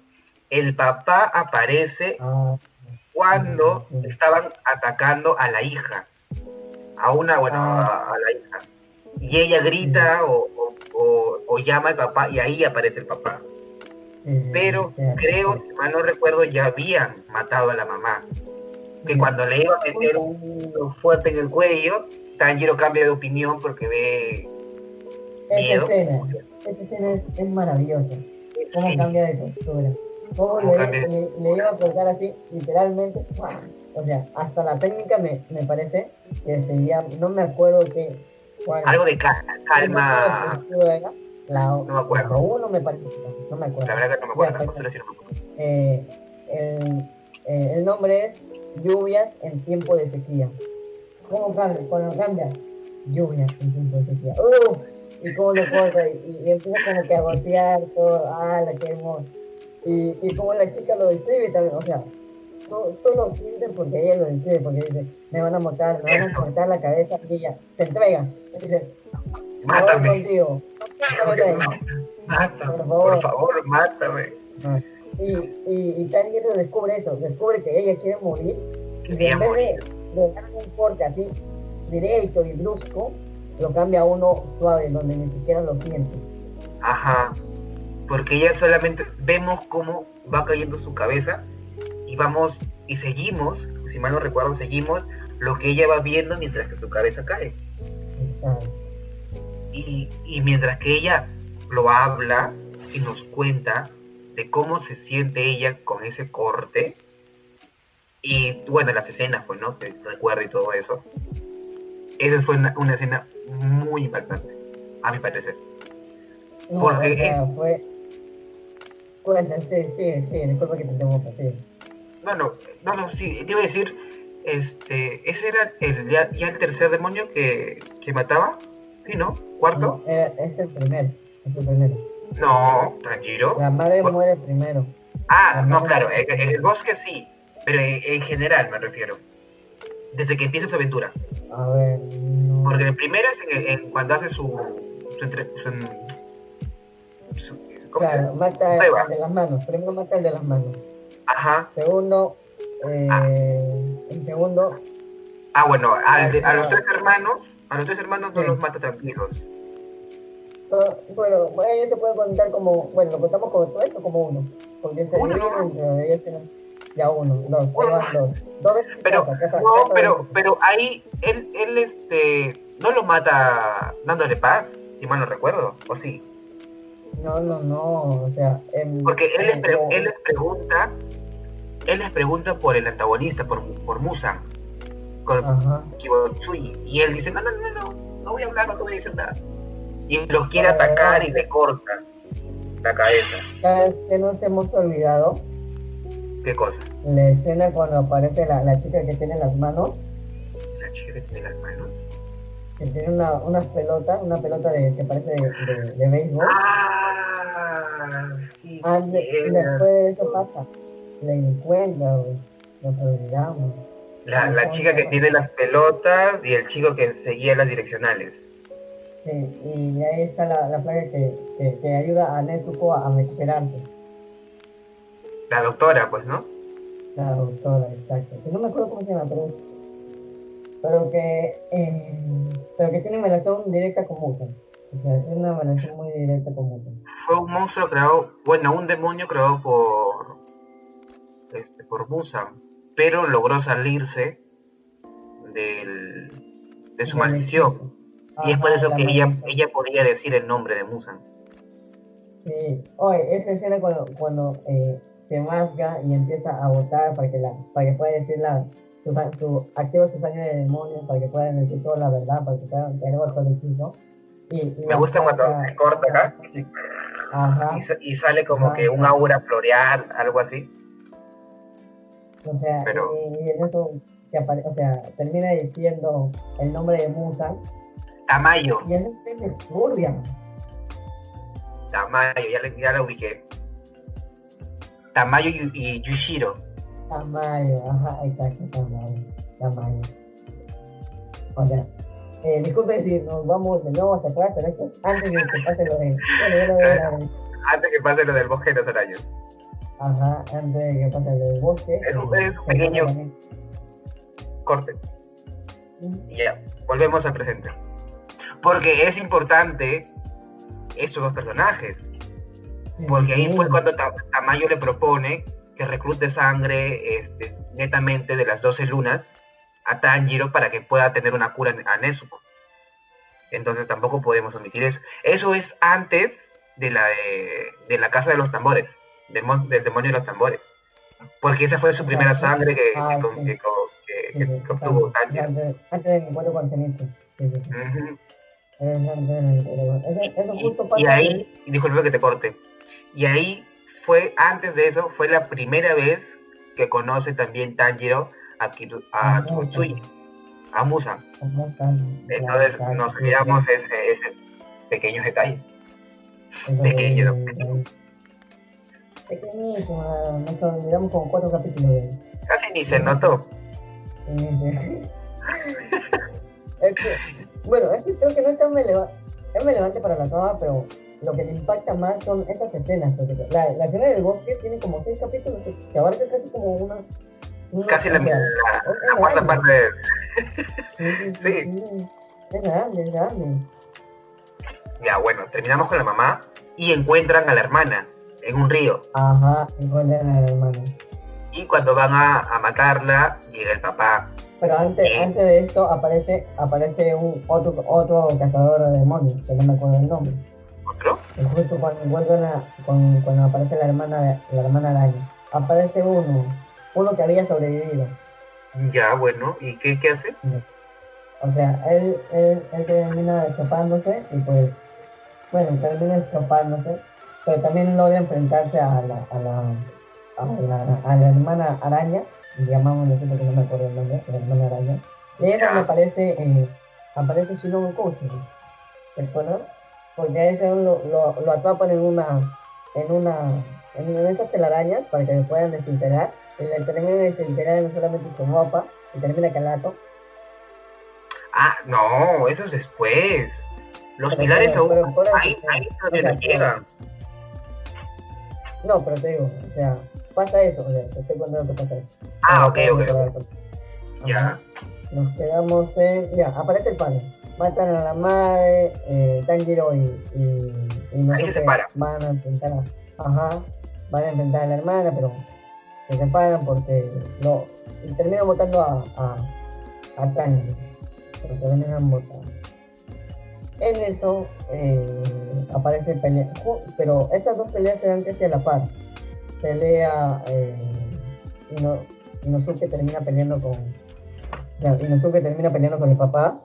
el papá aparece ah, cuando estaban atacando a la hija. A una, bueno, ah. a, la hija. Y ella grita o, o, llama al papá y ahí aparece el papá. Pero creo, si mal no recuerdo, ya habían matado a la mamá. Que cuando le iba a meter un fuerte en el cuello, Tanjiro cambia de opinión porque ve miedo. Esa escena, es, maravillosa. Cómo cambia de postura. Cómo, le, iba a cortar así, literalmente. O sea, hasta la técnica me, me parece que sería, no me acuerdo qué, algo de calma. no me acuerdo. uno me parece, no me acuerdo. La verdad que no me acuerdo, no si no me acuerdo. Eh, el, eh, el, nombre es Lluvias en tiempo de sequía. ¿Cómo cambia? Cuando cambia, lluvias en tiempo de sequía. ¡Uh! Y cómo lo corta y, y, empieza como que a golpear todo. ¡Ah, la que hermoso! Y, y como la chica lo describe también, o sea, todos lo sienten porque ella lo describe, porque dice, me van a matar, me van a cortar la cabeza y ella se entrega. Dice, mátame. Contigo. Mátame, por favor, mátame. Ah, y, y, y Tanjiro descubre eso, descubre que ella quiere morir. Y en vez de, de darle un corte así, directo y brusco, lo cambia a uno suave, donde ni siquiera lo siente. Ajá, porque ella solamente vemos cómo va cayendo su cabeza y vamos y seguimos, si mal no recuerdo, seguimos lo que ella va viendo mientras que su cabeza cae. Y, y mientras que ella lo habla y nos cuenta de cómo se siente ella con ese corte, y bueno, las escenas, pues, ¿no? Que recuerda y todo eso. Esa fue una, una escena muy impactante, a mi parecer. Porque o sea, fue... sí, sí, sí, disculpa que te tengo que no, no, no, sí, te iba a decir, este, ese era el, ya, el tercer demonio que, que, mataba, ¿sí, no? ¿Cuarto? No, es el primero, es el primero. No, Tanjiro. La madre muere primero. Ah, no, claro, en, el bosque sí, pero en, general me refiero. Desde que empieza su aventura. A ver, no. Porque el primero es en, cuando hace su, su, ¿cómo claro, mata el de las manos, primero mata el de las manos. Ajá. Segundo, eh, ah. en segundo. Ah, bueno, a, los tres hermanos, a los tres hermanos no los mata tranquilos. So, bueno, bueno, ellos se puede contar como, bueno, lo contamos como tres o como uno. Porque se Uno. entre ellos en- ya uno, dos, van dos. Dos veces Pero, casa, casa, no, casa de pero, veces. pero ahí él, él este, no lo mata dándole paz, si mal no recuerdo, ¿o sí? No, no, no, o sea, en, Porque él les, él les pregunta, él les pregunta por el antagonista, por, por Musan, con. Kibotsuyi, y él dice, no, no, no, no, no voy a hablar, no te voy a decir nada. Y lo quiere atacar y le corta la cabeza. ¿Sabes qué nos hemos olvidado? ¿Qué cosa? La escena cuando aparece la, la chica que tiene las manos, La chica que tiene las manos. Que tiene una, unas pelotas, una pelota de, que parece de, de, de béisbol. Ah, sí, Ah, sí, y después de eso pasa. La encuentra, güey. Nos olvidamos. La, la chica que tiene las pelotas y el chico que seguía las direccionales. Sí, y ahí está la, la plaga que, que, que ayuda a Nezuko a, a recuperarse. La doctora, pues, ¿no? La doctora, exacto. No me acuerdo cómo se llama, pero es. Pero que. eh, pero que tiene relación directa con Musan. O sea, tiene una relación muy directa con Musan. Fue un monstruo creado, bueno, un demonio creado por, este, por Musan, pero logró salirse del, de su maldición. Y es por eso que ella, ella podía decir el nombre de Musan. Sí. Oye, esa escena cuando, cuando eh, se masca y empieza a votar para que, la, para que pueda decir la. Su, activa sus años de demonio para que puedan decir toda la verdad, para que puedan caer bajo el hechizo. Y, y Me gusta cuando se corta acá Ajá. y, sa- y sale como Ajá. que un aura floreal, algo así. O sea, Pero- y, y en eso que o sea, termina diciendo el nombre de Musa Tamayo, y eso se me turbia. Tamayo, ya, le- ya la ubiqué. Tamayo y, y Yushiro. Tamayo, ajá, exacto, Tamayo, Tamayo. O sea, eh, disculpen si nos vamos de nuevo hacia atrás, pero esto es antes de que pase lo de. Bueno, ya lo de la- Antes que pase lo del bosque de los arañas. Ajá, antes de que pase lo del bosque. Es un- es un pequeño- Corte. Y ya, volvemos al presente. Porque es importante estos dos personajes. Porque ahí fue cuando Ta- Tamayo le propone que reclute sangre este, netamente de las 12 lunas a Tanjiro para que pueda tener una cura a Nezuko. Entonces tampoco podemos omitir eso. Eso es antes de la, de, de la casa de los tambores, del, del demonio de los tambores. Porque esa fue su primera sí. sangre que, Ah, sí. sí, obtuvo. Tanjiro. Antes, del encuentro con Zenitsu. Del encuentro. Eso, eso Y- justo pasa. Y ahí, y disculpe que te corte, y ahí fue, antes de eso, fue la primera vez que conoce también Tanjiro a, Kiru- a a. Entonces nos sí, olvidamos ese, ese pequeño detalle. pequeño, de- Pequeñísimo, nos olvidamos con cuatro capítulos de Casi ni se notó. Es que, bueno, es que creo que no es tan relevante, es relevante para la trama, pero lo que le impacta más son estas escenas. porque la, la escena del bosque tiene como seis capítulos, se, se abarca casi como una. una- Casi la, sea, la- cuarta parte. Sí, sí, sí, Sí. sí. Es grande, es grande. Ya, bueno, terminamos con la mamá y encuentran a la hermana en un río. Ajá, encuentran a la hermana. Y cuando van a, a matarla, llega el papá. Pero antes, antes de eso aparece, aparece un otro, otro cazador de demonios, que no me acuerdo el nombre. ¿Otro? Es justo cuando encuentran a, cuando, cuando aparece la hermana, la hermana araña. Aparece uno, uno que había sobrevivido. Ya, bueno, ¿y qué, qué hace? O sea, él, él, él termina escapándose y pues, bueno, termina escapándose, pero también logra enfrentarse a la, a la, a la, a la hermana araña, llamamos así porque no me acuerdo el nombre, la hermana araña. Y donde Ya. aparece, eh, aparece Shinobu Kochi, ¿te acuerdas? Porque a ese lo, lo, lo atrapan en una, en una, en esas telarañas para que le puedan desintegrar, y le terminan de desintegrar no solamente su ropa, y termina calato, Ah, no, eso es después. Los Pero, pilares pero, aún. pero ahí, ahí O todavía sea, no llegan. No, pero te digo, o sea, pasa eso, o sea, te estoy contando que pasa eso. Ah, ok, ok. recordar ok. todo. Ya. Nos quedamos en. Ya, aparece el padre. Matan a la madre, eh, Tanjiro y, y, y Ahí se separa. van a enfrentar a. Ajá, van a enfrentar a la hermana, pero se separan porque no. terminan votando a, a, a Tanjiro. Pero terminan votando. En eso eh, aparece pelea. Pero estas dos peleas se dan casi a la par. Pelea. Eh, Ino- Inosuke termina peleando con. Inosuke termina peleando con el papá,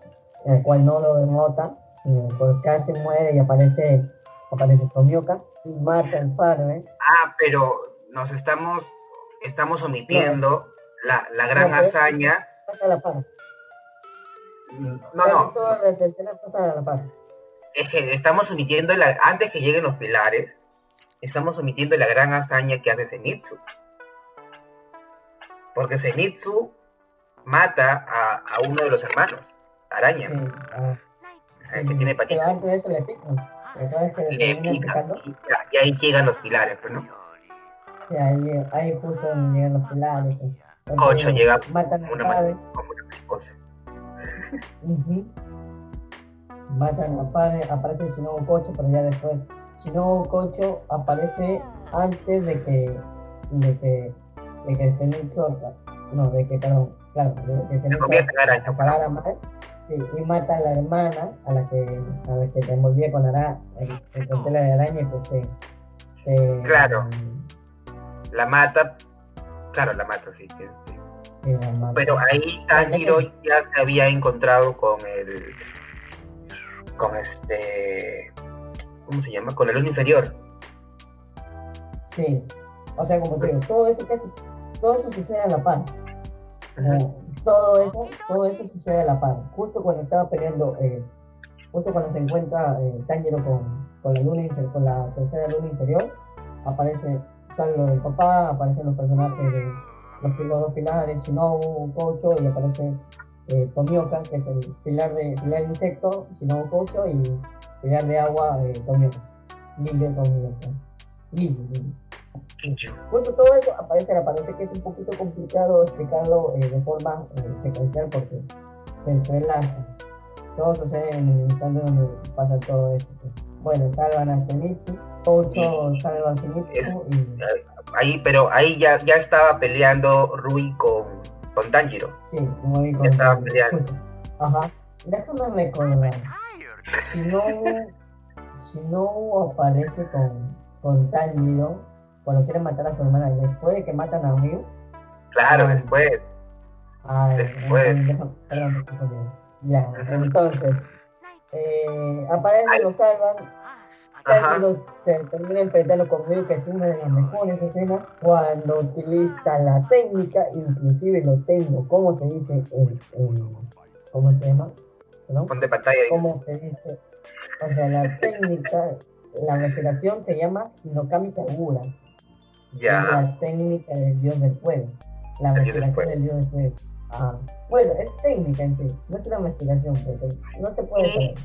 el cual no lo denota. eh, porque casi muere y aparece. Aparece Tomioka y mata al padre. Ah, pero nos estamos, estamos omitiendo la, la gran No, hazaña. Pasa la par. No, Casi no, todas las escenas pasan a la par. es que estamos omitiendo, la, antes que lleguen los pilares, estamos omitiendo la gran hazaña que hace Zenitsu. Porque Zenitsu mata a, a uno de los hermanos, Araña, Sí, ah, el sí, que sí. tiene Pero patita. antes de eso le pican. ¿Recuerdas que le y, ahí llegan los pilares, pues, ¿no? Sí, ahí, ahí justo donde llegan los pilares. pues. Cocho llega Matan al Una padre. como una mariposa. Matan al padre. Aparece Shinobu Kocho, pero ya después. Shinobu Kocho aparece antes de que. de que. de que Zenitsu. No, de que, perdón. Claro, que Se Zenitsu convierte en araña. apagar a la madre. Sí, y mata a la hermana a la que, a la que te envolvía con, ara, eh, con tela de araña y pues te- Claro. La mata, claro, la mata, sí. sí, sí. te la mata. Pero ahí Tanjiro ya se había encontrado con el. con este. ¿Cómo se llama? Con el luz inferior. Sí, o sea, como te digo, todo eso casi, todo eso sucede a la par. Todo eso, todo eso sucede a la par. Justo cuando estaba peleando, eh, justo cuando se encuentra eh, Tanjiro con, con la luna con la tercera luna inferior, aparece, sale lo del papá, aparecen los personajes de los, los dos pilares, Shinobu, Kocho, y aparece eh, Tomioka, que es el pilar de pilar insecto, Shinobu Kocho, y pilar de agua, eh, Tomioka. Lilio Tomioka. Lilio, Lilio. Justo todo eso aparece a la parte que es un poquito complicado explicarlo eh, de forma eh, secuencial porque se entrelaza. Todo sucede en el instante donde pasa todo eso. pues. Bueno, salvan a Zenitsu, Ocho salva a Es- y Ahí, pero ahí ya, ya estaba peleando Rui con, con Tanjiro. sí, voy con Ya estaban peleando. justo. Ajá. Déjame recordar. Shinobu, Shinobu aparece con, con Tanjiro cuando quiere matar a su hermana después de que matan a Ryu. Claro, Ah. después. Ay, Después. perdón, me confundí. Ya, entonces, eh, aparecen, Ay. lo salvan, se termina enfrentando con Ryu, que es una de las mejores escenas, cuando utiliza la técnica, inclusive lo tengo, ¿cómo se dice? en- en- ¿Cómo se llama? ¿Perdón? Ponte pantalla. ¿Cómo se dice? O sea, la técnica, la respiración se llama Hinokami Kagura. Es la técnica del dios del fuego. La El del respiración del dios del fuego. Ah, bueno, es técnica en sí, no es una respiración, porque no se puede Y-.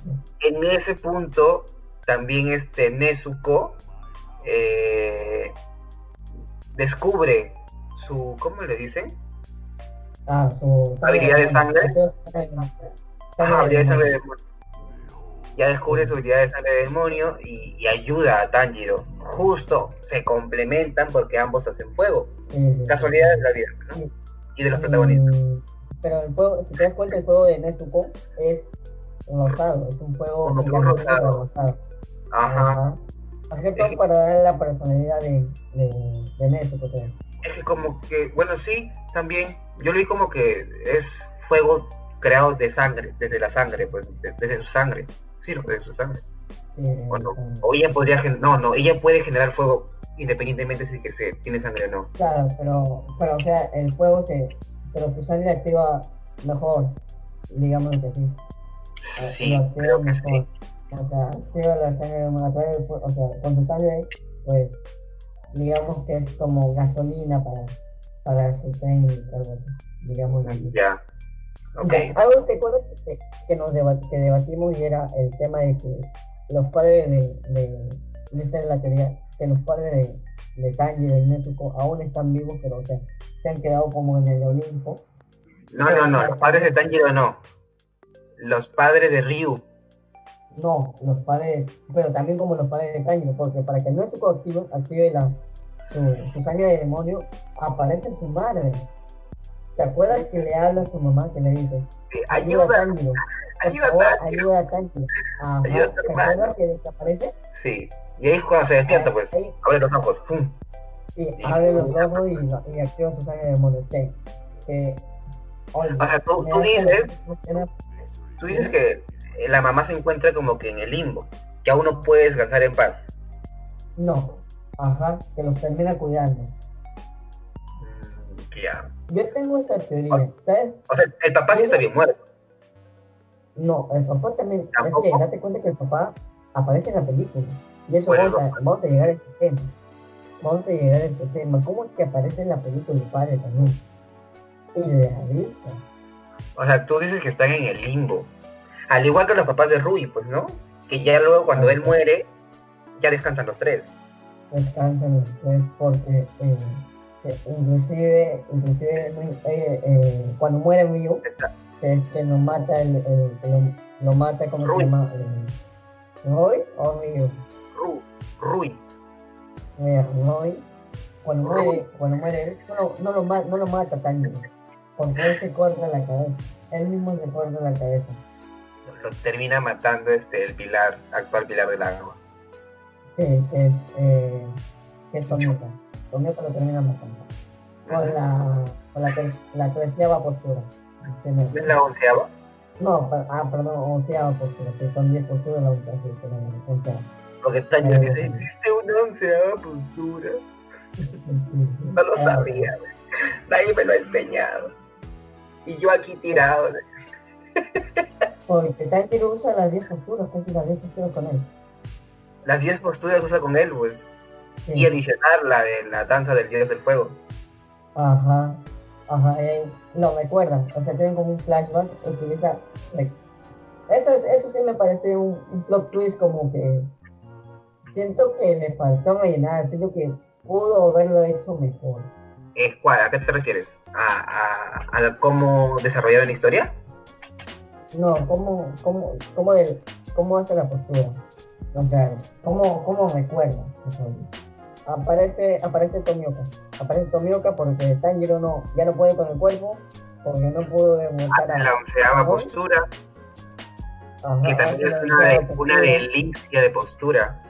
En ese punto, también este Nezuko eh, descubre su. ¿Cómo le dicen? Ah, su ¿Habilidad de sangre? Sangre de- sangre de habilidad de sangre de demonio. Ya descubre su habilidad de sangre de demonio y, y ayuda a Tanjiro. Justo se complementan porque ambos hacen fuego. Sí, sí, Casualidad sí. de la vida. Y de los protagonistas. Mm, Pero el juego, si te das cuenta, el juego de Nezuko es rosado, es un juego Como que digamos, rosado. rosado. Ajá. Ajá. Más que todo Es- para darle la personalidad de, de, de Nezuko, creo. Es que como que, bueno, sí, también. Yo lo vi como que es fuego creado de sangre, desde la sangre, pues, de- desde su sangre. Sí, desde su sangre. Sí, O, no. o ella podría, no, no, ella puede generar fuego independientemente si que se tiene sangre o no. Claro, pero, pero o sea, el juego se. Pero su sangre activa mejor, digamos que sí. Sí, activa creo que mejor. sí. O sea, activa la sangre del fuego, o sea, con su sangre, pues, digamos que es como gasolina para, para su técnica, algo así, digamos así. Ya. Ok. Ya, algo acuerdas que, que nos que debatimos y era el tema de que los padres de, de, de esta es la teoría, que los padres de, de Tanjiro y Nezuko aún están vivos, pero o sea, se han quedado como en el Olimpo. No, no, no, los padres de Tanjiro no. Los padres de Ryu. No, los padres, pero también como los padres de Tanjiro, porque para que no se active, active la, su, su sangre de demonio, aparece su madre. ¿Te acuerdas que le habla a su mamá que le dice? Ayuda, ayuda a Tanjiro. Ayuda, favor, ayuda a Tanjiro. Ajá. ¿Te acuerdas que, que aparece? Sí. Y ahí cuando se despierta, pues, ahí, abre los ojos. ¡pum! Sí, abre los ojos y, y activa su sangre de demonio. Que, que, o sea, tú, tú dices, tú dices que la mamá se encuentra como que en el limbo, que aún no puede descansar en paz. No, ajá, que los termina cuidando. Mm, ya. Yo tengo esa teoría, ¿sabes? O sea, el papá sí está bien muerto. No, el papá también, ¿Tampoco? es que date cuenta que el papá aparece en la película. Y eso bueno, vamos, a, vamos a llegar a ese tema. Vamos a llegar a ese tema. ¿Cómo es que aparece en la película el padre también? Y le avisa. O sea, tú dices que están en el limbo. Al igual que los papás de Rui, pues, ¿no? Que ya luego cuando él muere, ya descansan los tres. Descansan los tres porque eh, se, inclusive, inclusive eh, eh, cuando muere Ryu, que es que lo mata el, el, el lo, lo, mata, ¿cómo Rui. se llama? ¿Roy o Ryu? Ru, Rui. Mira, Roy, cuando muere, cuando muere él, no, lo, no, lo, no lo mata Tanjiro, porque él se corta la cabeza, él mismo se corta la cabeza lo termina matando este el pilar, actual pilar del agua. Sí, que es, eh, que es Tomioka. Lo matando. Con la, con la, la treceava postura. ¿Es la onceava? No, ah, perdón, onceava postura. Sí, son diez posturas, la onceava, sí, Porque Taño eh, dice, existe una onceava postura. no lo sabía, nadie me lo ha enseñado. Y yo aquí tirado. Porque Tanjiro usa las 10 posturas, casi las 10 posturas con él. Las 10 posturas usa con él, pues. Sí. Y adicionar la de la danza del dios del fuego. Ajá, ajá, eh, lo recuerda. O sea, tienen como un flashback, utiliza. Eso, eso sí me parece un, un plot twist como que. Siento que le faltó rellenar, siento que pudo haberlo hecho mejor. ¿Es cuál? ¿A qué te refieres? ¿A, a, a cómo desarrollaron la historia? No, ¿cómo, cómo, cómo, del, cómo hace la postura? O sea, ¿cómo, cómo recuerda? Aparece, aparece Tomioka. Aparece Tomioka porque Tanjiro no, ya no puede con el cuerpo, porque no pudo desmontar a... La onceava postura. Ajá, que también es una, de, una delicia de postura.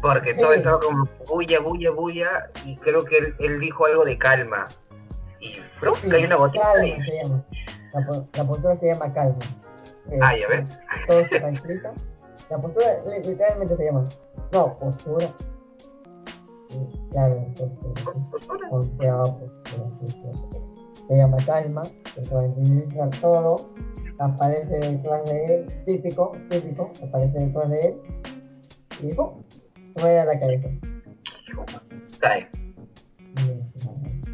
Porque sí. todo estaba como bulla, bulla, bulla, y creo que él, él dijo algo de calma. Y ¡frum! Sí, hay una gotita. Calma, y... se llama. La, la, postura se llama calma. Eh, ah, ya ves. Todo se tranquiliza. La postura literalmente se llama. No, postura. Claro, sí. Se llama calma, se tranquiliza todo. Aparece detrás de él, típico, típico, aparece detrás de él. Y ¡pum! rueda la cabeza. Cae.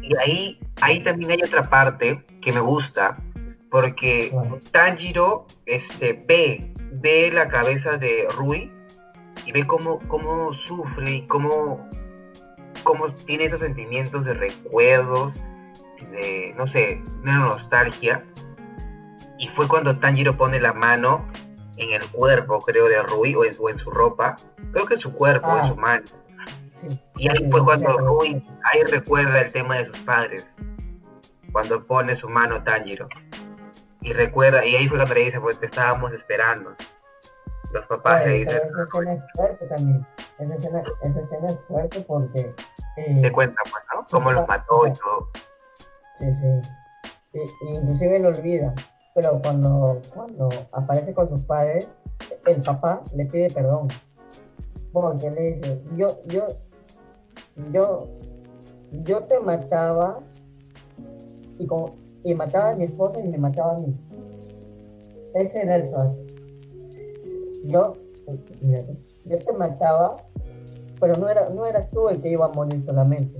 Y ahí, ahí también hay otra parte que me gusta, porque bueno. Tanjiro este, ve, ve la cabeza de Rui y ve cómo, cómo sufre y cómo, cómo tiene esos sentimientos de recuerdos, de, no sé, de nostalgia. Y fue cuando Tanjiro pone la mano en el cuerpo, creo, de Rui o en, o en su ropa. Creo que en su cuerpo, ah. en su mano. Sí. Y ahí fue cuando Rui, ahí recuerda el tema de sus padres. Cuando pone su mano Tanjiro y recuerda, y ahí fue cuando le dice, pues te estábamos esperando. Los papás le dicen... Esa escena es fuerte también. Esa escena, esa escena es fuerte porque... Eh, te cuenta, pues, ¿no? Cómo los mató y todo. Sí, sí. Y, inclusive lo olvida. Pero cuando, cuando aparece con sus padres, el papá le pide perdón. Porque le dice, yo, yo, yo, yo te mataba y con, y mataba a mi esposa y me mataba a mí. Ese era el caso. Yo, yo te mataba, pero no, era, no eras tú el que iba a morir solamente.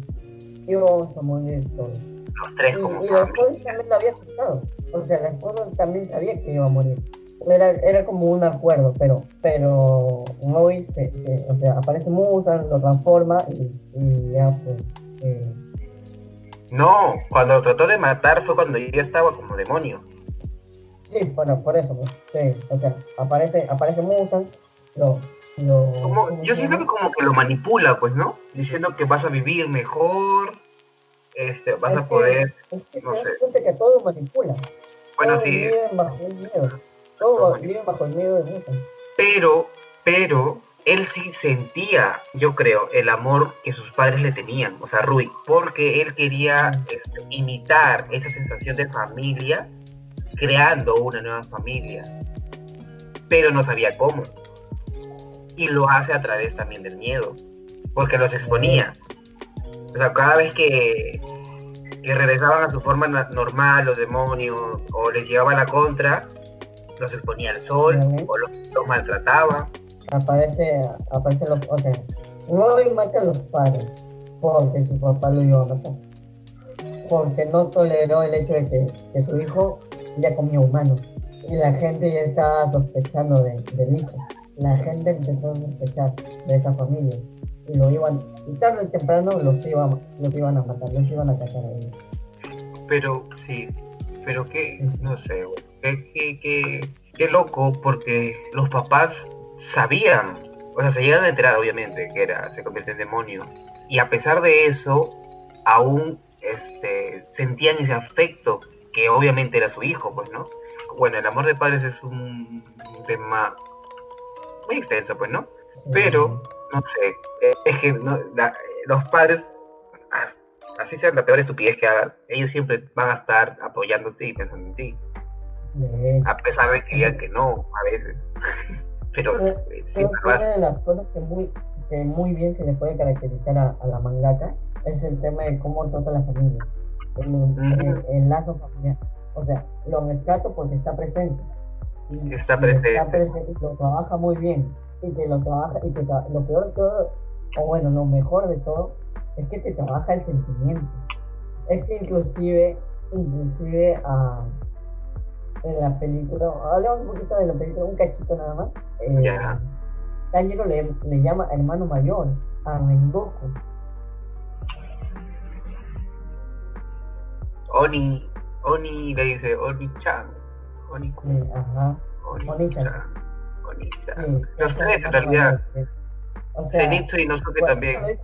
Íbamos a morir todos. Los tres como y, y la esposa también lo había aceptado. O sea, la esposa también sabía que iba a morir. Era, era como un acuerdo, pero, pero hoy se, se, o sea, aparece Musa, lo transforma y, y ya pues eh, No, cuando lo trató de matar fue cuando ya estaba como demonio. Sí, bueno, por eso, pues, sí, o sea, aparece, aparece Musan, lo, lo, Como- ¿cómo yo siento que como que lo manipula, pues, ¿no? Diciendo que vas a vivir mejor, este, vas Es a que- poder, Es que no te sé. que todo manipula. bueno, todos sí, viven bajo el miedo. Todo Todos viven bajo el miedo de Musan. pero, pero, él sí sentía, yo creo, el amor que sus padres le tenían, o sea, Rui, porque él quería este, imitar esa sensación de familia, creando una nueva familia, pero no sabía cómo. Y lo hace a través también del miedo, porque los exponía. O sea, cada vez que, que regresaban a su forma normal, los demonios, o les llevaba la contra, los exponía al sol, Vale. o los, los maltrataba. Aparece, aparece los, o sea, Robin mata a los padres porque su papá lo iba a matar. Porque no toleró el hecho de que, que su hijo ya comía humano. Y la gente ya estaba sospechando de- del hijo. La gente empezó a sospechar de esa familia. Y lo iban, y tarde o temprano los iban, los iban a matar, los iban a cazar a ellos. Pero sí, pero qué, no sé, qué, qué, qué, qué loco, porque los papás sabían, o sea, se llegan a enterar, obviamente, que era, se convierte en demonio. Y a pesar de eso, aún este, sentían ese afecto, que obviamente era su hijo, pues, ¿no? Bueno, el amor de padres es un tema muy extenso, pues, ¿no? Sí. Pero- no sé, eh, es que no, la- los padres, as- así sea la peor estupidez que hagas, ellos siempre van a estar apoyándote y pensando en ti, a pesar de que digan que no, a veces. Pero Pero- lo una de las cosas que muy, que muy bien se le puede caracterizar a, a la mangaka es el tema de cómo trata la familia, el, el- el lazo familiar. O sea, lo rescato porque está presente. Y, Está y presente. presente, lo trabaja muy bien. Y te lo trabaja, y te tra- lo peor de todo, o bueno, lo mejor de todo, es que te trabaja el sentimiento. Es que inclusive, inclusive ah, en la película, hablemos un poquito de la película, un cachito nada más. eh, Ya. Tanjiro le, le llama hermano mayor a Rengoku. Oni, Oni le dice, Oni-chan, Oni, eh, ajá, Oni-chan, Oni-chan. sí, Los es tres, en realidad. O sea, Zenitsu y Inosuke bueno, también. los,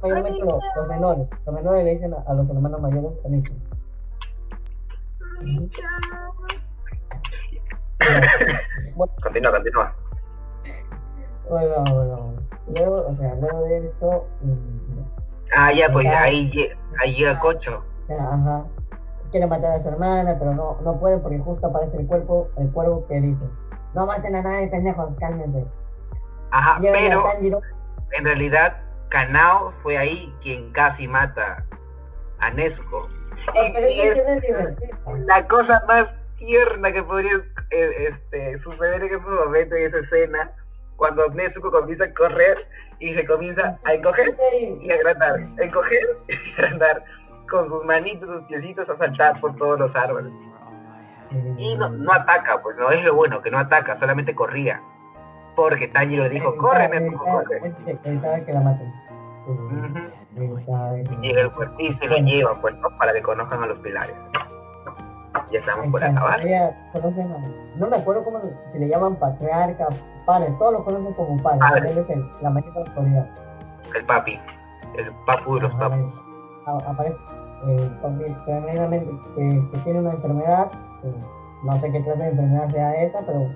los menores. Los menores le dicen a, a los hermanos mayores Zenitsu. Bueno, Continúa, continúa. bueno, bueno. Luego, o sea, luego de eso, mm, Ah, ya, pues ahí, ahí llega Cocho. ya, ajá, quiere matar a su hermana, pero no, no puede porque justo aparece el cuerpo, el cuervo que dice, no maten a nadie, pendejos, cálmense. Ajá, pero en realidad Kanao fue ahí quien casi mata a Nesco. Oh, Y- es la cosa más tierna que podría eh, este, suceder en ese momento, en esa escena, cuando Nezuko comienza a correr y se comienza a encoger y agrandar, encoger y a agrandar, con sus manitos, sus piecitos a saltar por todos los árboles. Y no, no ataca, pues no es lo bueno, que no ataca, solamente corría. Porque Tanjiro dijo, corre corre. Que la maten. Llega el cuerpo y se lo llevan, pues, ¿no? Para que conozcan a los pilares. Ya estamos por acabar. conocen a- no me acuerdo cómo si le llaman patriarca, padre, todos lo conocen como padre, él es el- la mayor autoridad. El papi, el papu de los papus. Aparece primeramente que, que tiene una enfermedad, eh, no sé qué clase de enfermedad sea esa, pero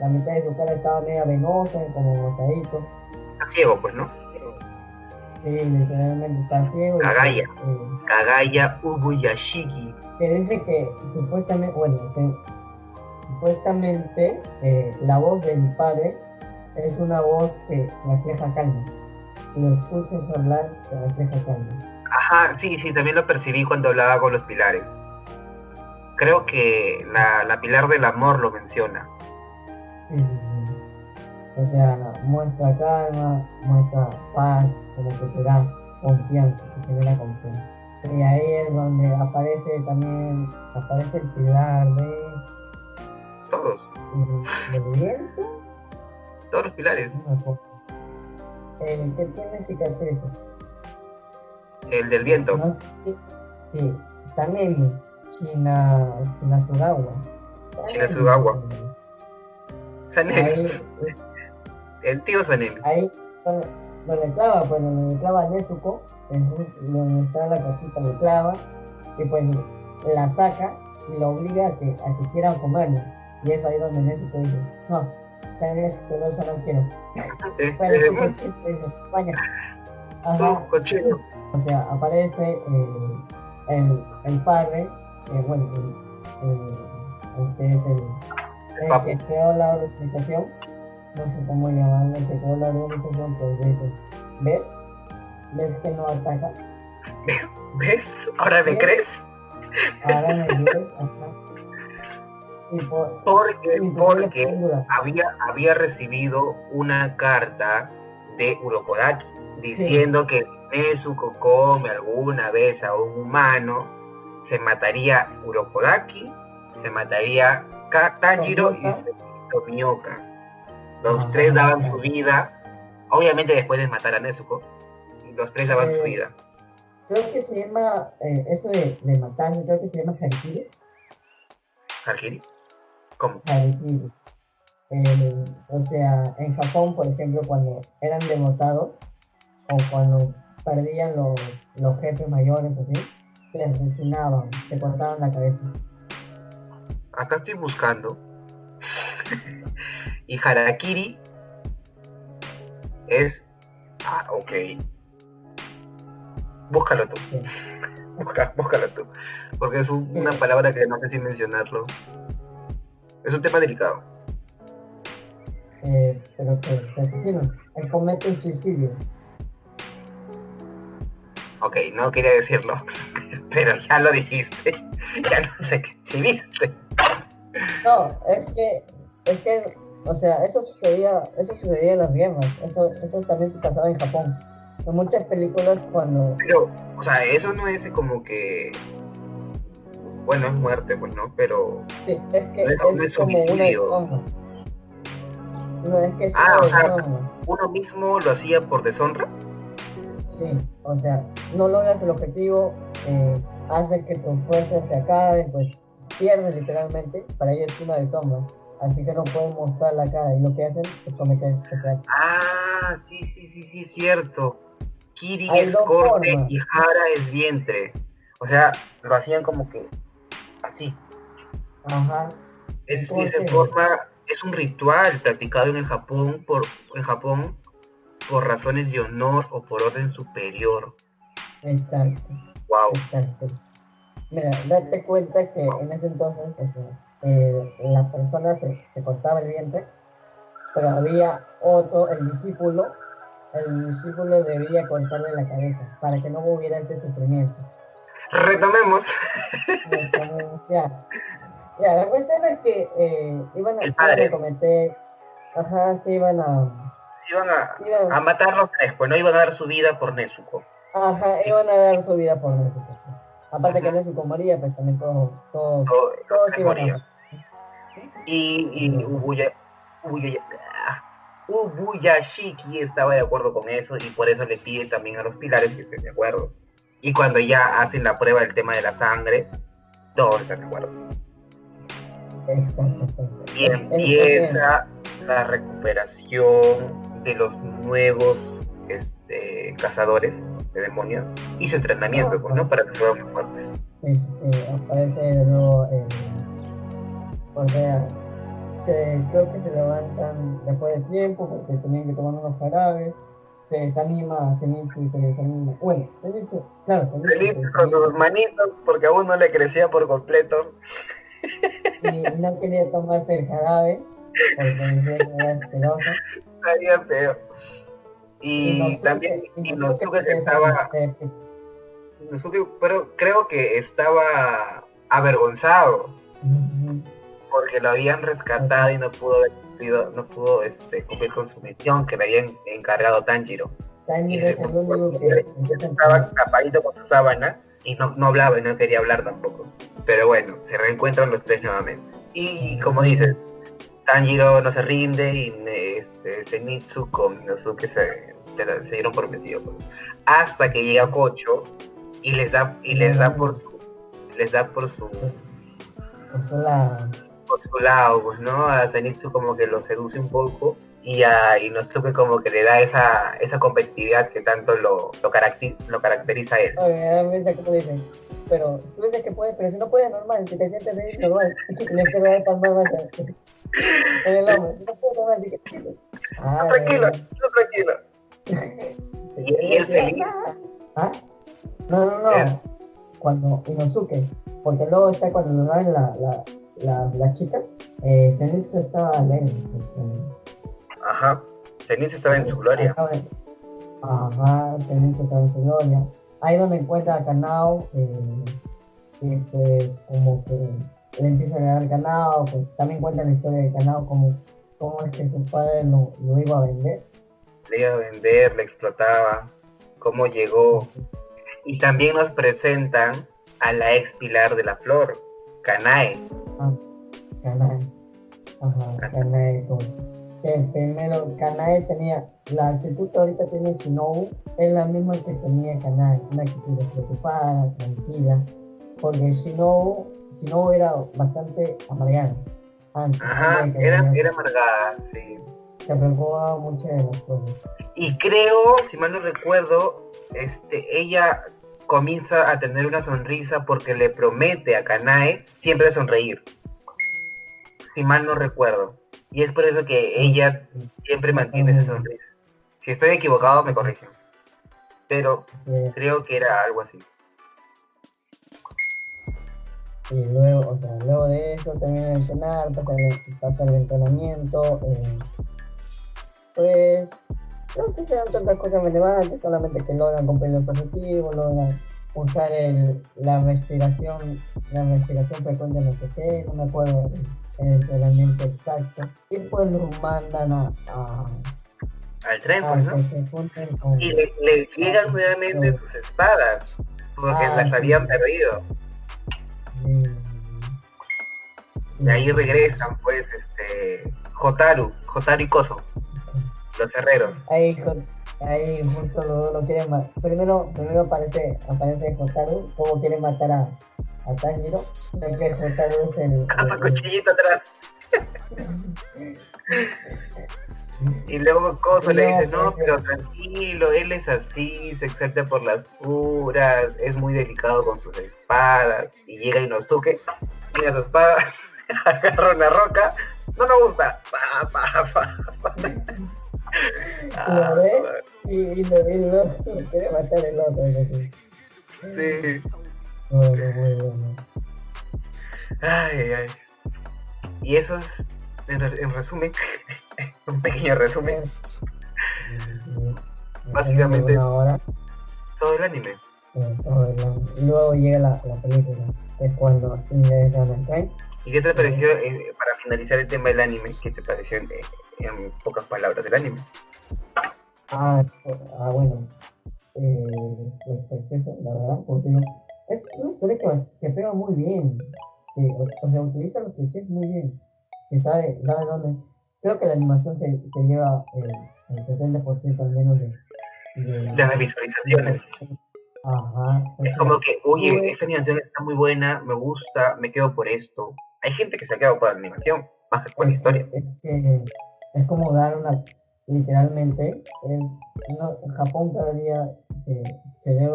la mitad de su cara estaba media venosa, como rosadito. Está ciego, pues, ¿no? Sí, literalmente está ciego. Kagaya. eh, Kagaya Ubuyashiki. que dice que supuestamente, bueno, supuestamente eh, la voz del padre es una voz que refleja calma. Si lo escuchas hablar, te refleja calma. Ajá, sí, sí, también lo percibí cuando hablaba con los pilares. Creo que la, la pilar del amor lo menciona. Sí, sí, sí. O sea, muestra calma, muestra paz, como que te da confianza, te genera confianza. Y ahí es donde aparece también, aparece el pilar de, Todos, de- viento. todos los pilares. El que tiene cicatrices. El del viento. No sé sí, está Nemi, Shina, Shinasugawa. Shinasugawa. Sanemi. Eh, El tío Sanemi. ahí donde, donde clava, pues donde clava Nezuko, es donde está la cosita, le clava, y pues la saca y lo obliga a que, a que quieran comerla. Y es ahí donde Nezuko dice, no, tal vez que no, eso no quiero. Eh, Bueno, eh, tú cochino, vaya. Ajá, tú, cochino. O sea, aparece eh, el, el padre, eh, bueno, el, que es el, que creó la organización, no sé cómo llamarlo, el que creó la organización, pues dice, ¿ves? ¿Ves que no ataca? ¿Ves? ¿Ahora me ¿Ves? crees? Ahora me ves, ajá. Y por, Porque, y porque había, había recibido una carta de Urokodaki diciendo que Nezuko come alguna vez a un humano, se mataría Urokodaki, se mataría Tanjiro y Tomioka. se Tomioka. Los tres daban su vida, obviamente después de matar a Nezuko, los tres daban su Eh, vida. Creo que se llama, eh, eso de, de matar, creo que se llama Harikiri. ¿Harikiri? ¿Cómo? Harikiri. Eh, o sea, en Japón, por ejemplo, cuando eran derrotados o cuando perdían los, los jefes mayores, así, les asesinaban, te cortaban la cabeza. Acá estoy buscando. y Harakiri es. Ah, ok. Búscalo tú. Sí. Busca- búscalo tú. Porque es un- Sí. una palabra que no sé si mencionarlo. Es un tema delicado. Eh, pero que se asesinan. Él comete un suicidio. Ok, no quería decirlo. Pero ya lo dijiste. Ya nos exhibiste. No, es que, es que, o sea, eso sucedía, eso sucedía en las guerras. Eso, eso también se pasaba en Japón. En muchas películas cuando Pero, o sea, eso no es como que. Bueno, es muerte, pues no, pero. Sí, es que No es- es, no es como una deshonra. No, es que es Ah, una o sea- uno mismo lo hacía por deshonra. Sí, o sea, no logras el objetivo, eh, hace que tus fuerzas se acaben, pues pierdes literalmente, para ellos es una deshonra. Así que no pueden mostrar la cara y lo que hacen es cometer ese acto. Ah, sí, sí, sí, sí, cierto. Kiri Hay es corte formas. y Hara es vientre. O sea, lo hacían como que así. Ajá, Es, ¿Cómo es de así? forma, es un ritual practicado en el Japón por, en Japón por razones de honor o por orden superior. exacto, Wow. exacto. Mira, date cuenta que en ese entonces, o sea, eh, la persona se, se cortaba el vientre, pero había otro, el discípulo, el discípulo debía cortarle la cabeza para que no hubiera ese sufrimiento. Retomemos. Entonces, ya, ya, la cuestión es que eh, iban, a, El iban padre. a cometer, ajá, se iban a, Iban a, iban, a matar los tres, pues no iban a dar su vida por Nezuko. ajá, iban a dar su vida por Nezuko. pues. Aparte que. Nezuko moría, pues también todo, todo, todos tres iban morían. a... Y, y Ubuya, Ubuya- ah, Ubuyashiki estaba de acuerdo con eso y por eso le pide también a los pilares que estén de acuerdo. Y cuando ya hacen la prueba del tema de la sangre, todos están de acuerdo. Exacto, exacto. Y empieza la recuperación de los nuevos este, cazadores de demonios y su entrenamiento, pues, ¿no? Para que se vuelvan más fuertes. Sí, sí, sí, aparece de nuevo el... O sea, creo que se levantan después de tiempo porque tenían que tomar unos jarabes. Se desanima Zenitsu y se desanima. Bueno, Zenitsu, claro, Zenitsu se Feliz con sus manitos porque aún no le crecía por completo. y no quería tomarse el jarabe porque decía que era asqueroso. Estaría feo. Y, Inosuke- también Inosuke estaba. Inosuke, pero creo que estaba avergonzado porque lo habían rescatado y no pudo cumplido- no pudo este, cumplir con su misión que le habían encargado Tanjiro. Tanjiro Y es el único que estaba tapadito con su sábana y no, no hablaba y no quería hablar tampoco. Pero bueno, se reencuentran los tres nuevamente. Y como dices, Tanjiro no se rinde y este, Zenitsu con Inosuke se, se, se dieron por vencidos. pues. Hasta que llega Kocho y les da, y les da por su les da por su, Por su lado. por su lado, pues, ¿no? A Zenitsu como que lo seduce un poco y a Inosuke como que le da esa, esa competitividad que tanto lo, lo, caracteriza a él. Oye, pero tú dices que puedes, pero si no puedes normal, que te sientes bien normal, de palmar más en el ah, Tranquilo, tranquilo. Y, y él feliz. ¿Ah? No, no, no, cuando Inosuke, porque luego está cuando lo dan la, la, la, la chica, eh, Zenitsu estaba alegre. Ajá. Zenitsu estaba en su gloria. Ajá, Zenitsu estaba en su gloria. Ahí donde encuentra a Kanao, eh, y pues como que le empiezan a dar Kanao, pues también cuenta la historia de Kanao, como cómo es que su padre lo, lo iba a vender. Le iba a vender, le explotaba, cómo llegó. Y también nos presentan a la ex pilar de la flor, Kanae. Kanae. Ajá, Kanae. como Que primero Kanae tenía la actitud que ahorita tiene Shinobu, es la misma que tenía Kanae, una actitud despreocupada, tranquila, porque Shinobu, Shinobu era bastante amargada. Antes, Ajá, que era, era amargada, sí. se preocupaba mucho de las cosas. Y creo, si mal no recuerdo, este, ella comienza a tener una sonrisa porque le promete a Kanae siempre sonreír. Si mal no recuerdo. Y es por eso que ella siempre mantiene esa sonrisa. Si estoy equivocado, me corrigen. Pero Sí, creo que era algo así. Y luego, o sea, luego de eso termina de entrenar, pasa el, pasa el entrenamiento, eh, pues no suceden tantas cosas relevantes, solamente que logran cumplir los objetivos, logran usar el, la respiración, la respiración frecuente no sé qué, no me acuerdo el, el entrenamiento exacto, y pues los mandan a, a, Al tren, pues, ¿no? con... Y le, le llegan nuevamente sus espadas. Porque Ah, las habían perdido. Y ahí regresan, pues, este. Jotaru, Jotaru y Koso, los herreros. Ahí, ahí justo los dos lo quieren matar. Primero, primero aparece, aparece Jotaru, como quiere matar a, a Tanjiro. Creo que Jotaru es el. Cuchillito atrás. Y luego Koso le dice, no, pero tranquilo, él es así, se exalta por las puras, es muy delicado con sus espadas. Y llega Inosuke, tiene su espada, agarra una roca, no me gusta. Pa, pa, pa, pa. Ah, ¿Lo ves? y, y lo, y lo- lo quiere matar el otro. Sí. Bueno. Ay, ay, ay. Y eso es, en, re- en resumen, un pequeño resumen, Es- Básicamente- Una hora, todo el anime. eh, todo el. Y luego llega la, la película, que es cuando ingresan al tren. ¿Y qué te pareció, eh, para finalizar el tema del anime, qué te pareció en, en pocas palabras del anime? Ah, ah bueno. Eh, pues, pues eso, la verdad, porque es una historia que, que pega muy bien. Que, o, o sea, utiliza los clichés muy bien. Que sabe, sabe dónde. Creo que la animación se, se lleva eh, el 70% al menos de. de De las visualizaciones. Ajá. Es como que, oye, Tuve- esta animación está muy buena, me gusta, me quedo por esto. Hay gente que se ha quedado por la animación, más que la es, historia. es que es como dar una. Literalmente, no, Japón cada día se, se debe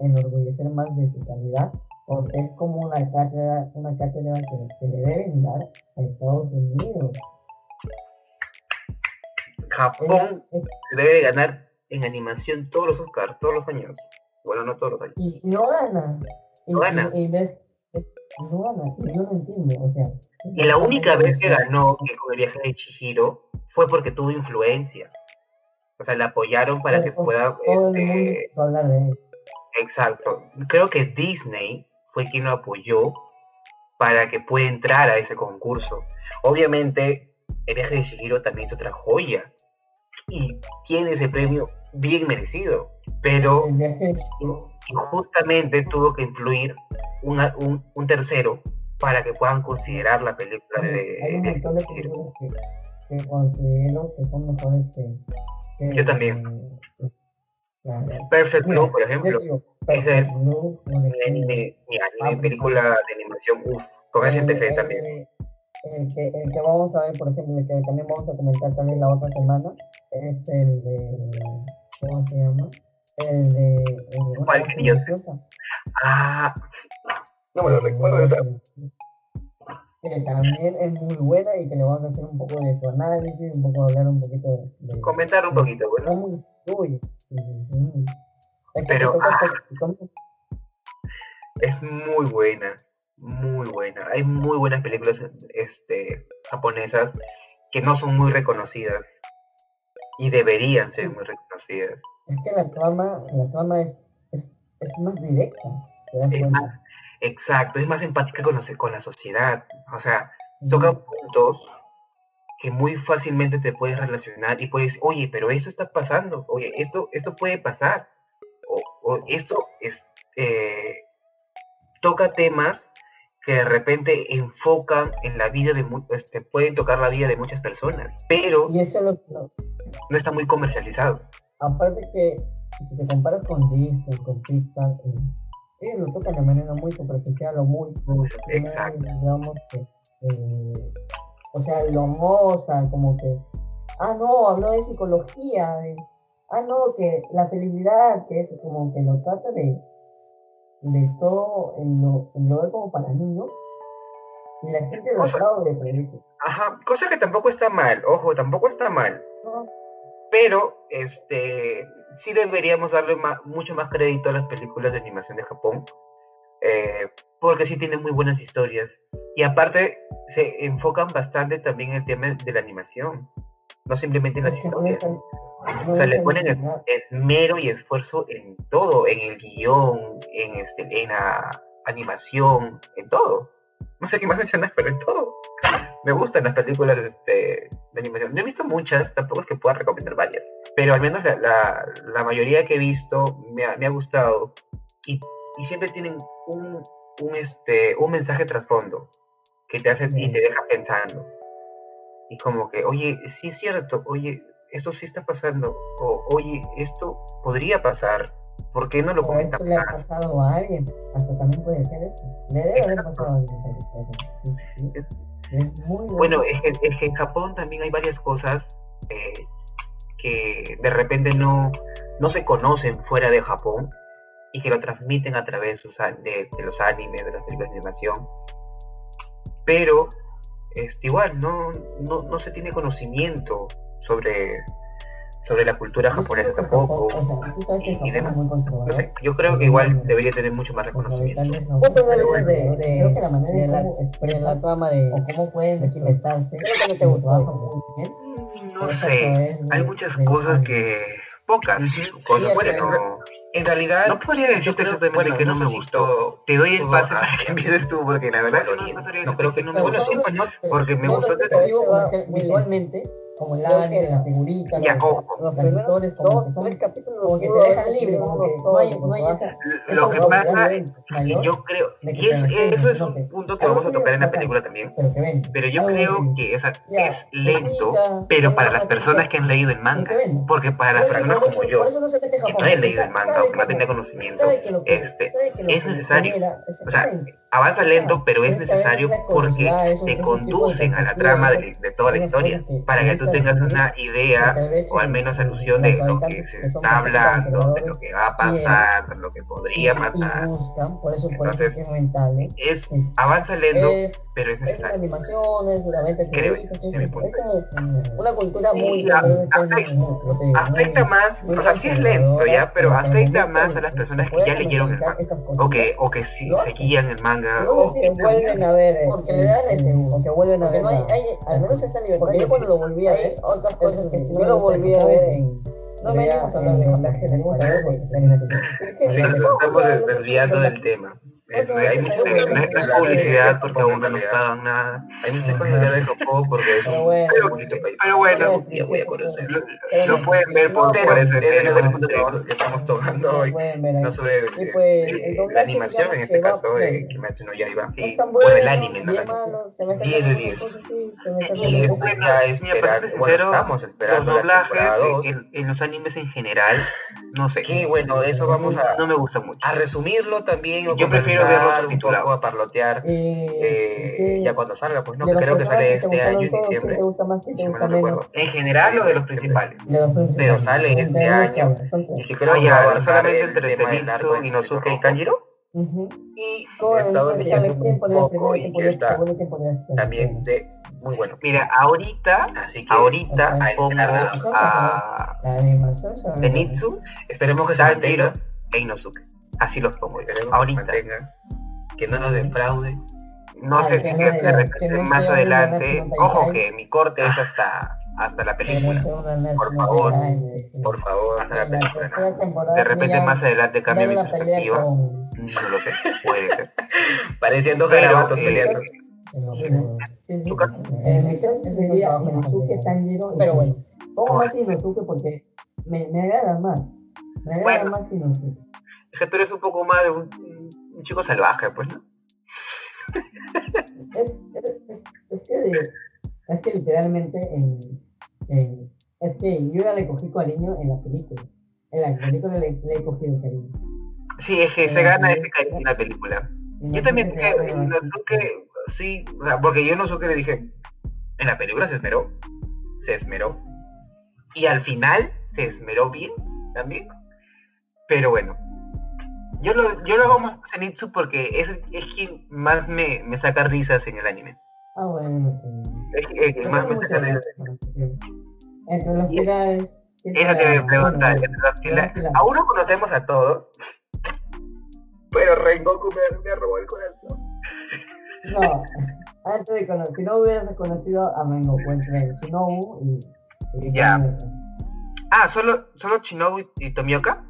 enorgullecer más de su calidad porque es como una cátedra, una cátedra que, que le deben dar a Estados Unidos. Japón Es- debe de ganar en animación todos los Oscars, todos los años. Bueno, no todos los años. y, y no gana. Y, No gana. y- y ves, es- no gana. Y yo no entiendo. O sea, Y la única vez que ganó con el viaje de Chihiro fue porque tuvo influencia. O sea, le apoyaron para que pueda. Todo este, hablar de él. Exacto. Creo que Disney fue quien lo apoyó para que pueda entrar a ese concurso. Obviamente, el viaje de Shihiro también es otra joya. Y tiene ese premio bien merecido. Pero injustamente tuvo que influir una- un, un tercero para que puedan considerar la película de, Hay un de montón de películas que, que considero que son mejores que. que- Yo también. que- Perfect Blue, por ejemplo. Ese es mi anime, mi anime, película de animación. Uf, con ese empecé también. El que, el que vamos a ver, por ejemplo, el que también vamos a comentar también la otra semana, es el de. ¿Cómo se llama? El de. ¿Cuál Ah, no me lo recuerdo. Que también es muy buena y que le vamos a hacer un poco de su análisis, un poco hablar un poquito de. Comentar un poquito, bueno. Uy, Pero. Ah, es muy buena muy buena. Hay muy buenas películas este, japonesas que no son muy reconocidas y deberían ser muy reconocidas. Es que la trama, la trama es, es, es más directa. exacto, es más empática con, con la sociedad. O sea, toca puntos que muy fácilmente te puedes relacionar y puedes, oye, pero eso está pasando, oye, esto, esto puede pasar, o, esto es, eh, toca temas que de repente enfocan en la vida de este, pueden tocar la vida de muchas personas, pero y eso no, está muy comercializado. Aparte que si te comparas con Disney, con Pixar, eh, ellos lo tocan de manera muy superficial o muy, muy exacto. digamos que, eh, o sea, lo moza, como que, ah no, habló de psicología, ah no, que la felicidad, que es como que lo trata de de todo en lo, en lo como para niños y la gente lo lado de predice. Ajá, cosa que tampoco está mal, ojo, tampoco está mal. Pero, este, sí deberíamos darle mucho más crédito a las películas de animación de Japón, eh, porque sí tienen muy buenas historias. Y aparte, se enfocan bastante también en el tema de la animación, no simplemente en las historias o sea, le ponen esmero y esfuerzo en todo, en el guion, en, este, en la animación, en todo. No sé qué más mencionar, pero en todo. Me gustan las películas este, de animación. No he visto muchas, tampoco es que pueda recomendar varias, pero al menos la, la, la mayoría que he visto me ha, me ha gustado y, y, siempre tienen un, un, este, un mensaje trasfondo que te hace y te deja pensando. Y como que, oye, sí es cierto, oye, esto sí está pasando, o oye, esto podría pasar, ¿por qué no lo comentas le ha pasado a alguien, hasta también puede ser eso, le debe haber pasado a alguien. Es muy bueno, es que, es que, en Japón también hay varias cosas eh, que de repente no, no se conocen fuera de Japón y que lo transmiten a través de, de los animes, de las películas de animación. Pero este, igual, no, no, no se tiene conocimiento sobre, sobre la cultura japonesa tampoco. y, demás. No sé, yo creo que igual debería tener mucho más reconocimiento. Creo que la manera de la trama de cómo pueden documentarse, creo que no te gustó. No sé, hay muchas cosas que pocas, cuando mueren no en realidad, no podría decir que que no, me gustó. Te doy el pase para que empieces tú, porque la verdad no, creo que no me gustó. Porque me gustó visualmente como el anime, la figurita, los, los, los como dos, tres capítulos, como que te dejan libre, como que no hay, no hay esa, Lo que pasa, yo creo, y eso, eso es un punto que vamos a tocar en la película también, pero yo creo que o sea, es lento, pero para las personas que han leído el manga, porque para las personas como yo, que no he leído el manga o que no tenía conocimiento, este, es necesario, o sea, avanza lento, pero es necesario porque te conducen a la trama de, de toda la historia, para que tú tengas una idea o al menos alusión de lo que se está hablando, de lo que va a pasar, de lo que podría pasar. Entonces, es, avanza lento, pero es necesario. Es animación, es Creo, es una cultura muy... Afecta más, o sea, sí es lento ya, pero afecta más a las personas que ya leyeron el manga, o que, o que si seguían el manga. O que vuelven a ver, porque le dan o que vuelven a ver. Al menos esa libertad, yo cuando lo volví a hay otras cosas que si no lo volví a ver en... No venimos a hablar de doblaje, venimos a hablar de Sí, nos estamos desviando del tema. Es, hay muchas no es publicidad porque aún no nos pagan nada. Hay muchas cosas que de Japón porque es un bonito país. Pero bueno, voy a. Lo pueden ver por ese que estamos tocando hoy. No sobre la animación en este caso, que Kimetsu no Yaiba. Bueno, el anime, no 10 de 10. Y ya esperar, bueno, estamos esperando los doblajes en los animes en general, no sé. Que bueno, eso vamos a... No me gusta mucho. A resumirlo también. Yo prefiero verlo un poco a parlotear eh, ya cuando salga, pues no, creo que sale este año en diciembre. En general o de los principales. Pero sale este año. Y que creo que va a solamente entre Zenitsu, Inosuke y Kanjiro. Y estaba leyendo un poco y que está también de muy bueno. Mira, ahorita, Así que, ahorita a Zenitsu, esperemos que e Inosuke. Así los pongo. Ahorita. Que, no nos defraude. No sé si se repiten más adelante. Ojo que mi corte es hasta, hasta la película. Por favor, por favor, hasta la película. De repente más adelante cambia mi perspectiva. No lo sé, puede ser. Pareciendo garabatos peleando. En mi sería Inosuke Tanjiro, pero bueno, pongo más Inosuke porque me, me agrada más. Me agrada más Inosuke es que tú eres un poco más de un, chico salvaje, pues, ¿no? Es, es, que, es que literalmente en, es que yo ya le cogí cariño en la película. En la película le, le he cogido cariño. Sí, es que se gana ese cariño en la película. Yo también dije, que sí, porque yo no sé qué le dije, en la película se esmeró, se esmeró. Y al final se esmeró bien también. Pero bueno, yo lo, yo lo hago más Zenitsu porque es, es quien más me, me saca risas en el anime. Ah, bueno. Es que más me saca risas. Entre los pilares. Eso te voy a preguntar. Entre los pilares. Aún no conocemos a todos. Pero Rengoku me, me robó el corazón. No, antes de conocer, si no hubieras conocido a Rengoku entre Shinobu y. y ya. Ah, ¿solo, solo Shinobu y Tomioka?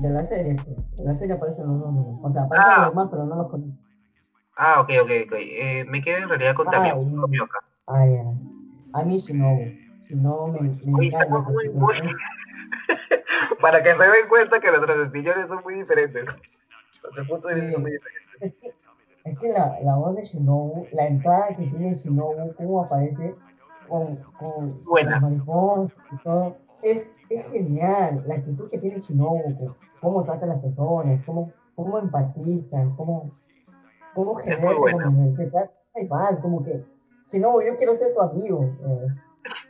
De la serie, pues. En la serie aparecen los. O sea, aparecen ah. los más, pero no los conozco. Ah, ok, ok, ok. Eh, me quedé en realidad con ah, Tomioka. Ah, ya. A mí si no, si no me, me encanta. Muy, muy... Para que se den cuenta que las opiniones son muy diferentes. Los puntos de vista son muy diferentes. Es que, es que la, la voz de Shinobu, la entrada que tiene Shinobu, cómo aparece con, con Buena. las mariposas y todo, es, es genial. La actitud que tiene Shinobu, cómo trata a las personas, cómo, cómo empatizan, cómo, cómo genera como que hay paz, como que, Shinobu, yo quiero ser tu amigo. Eh.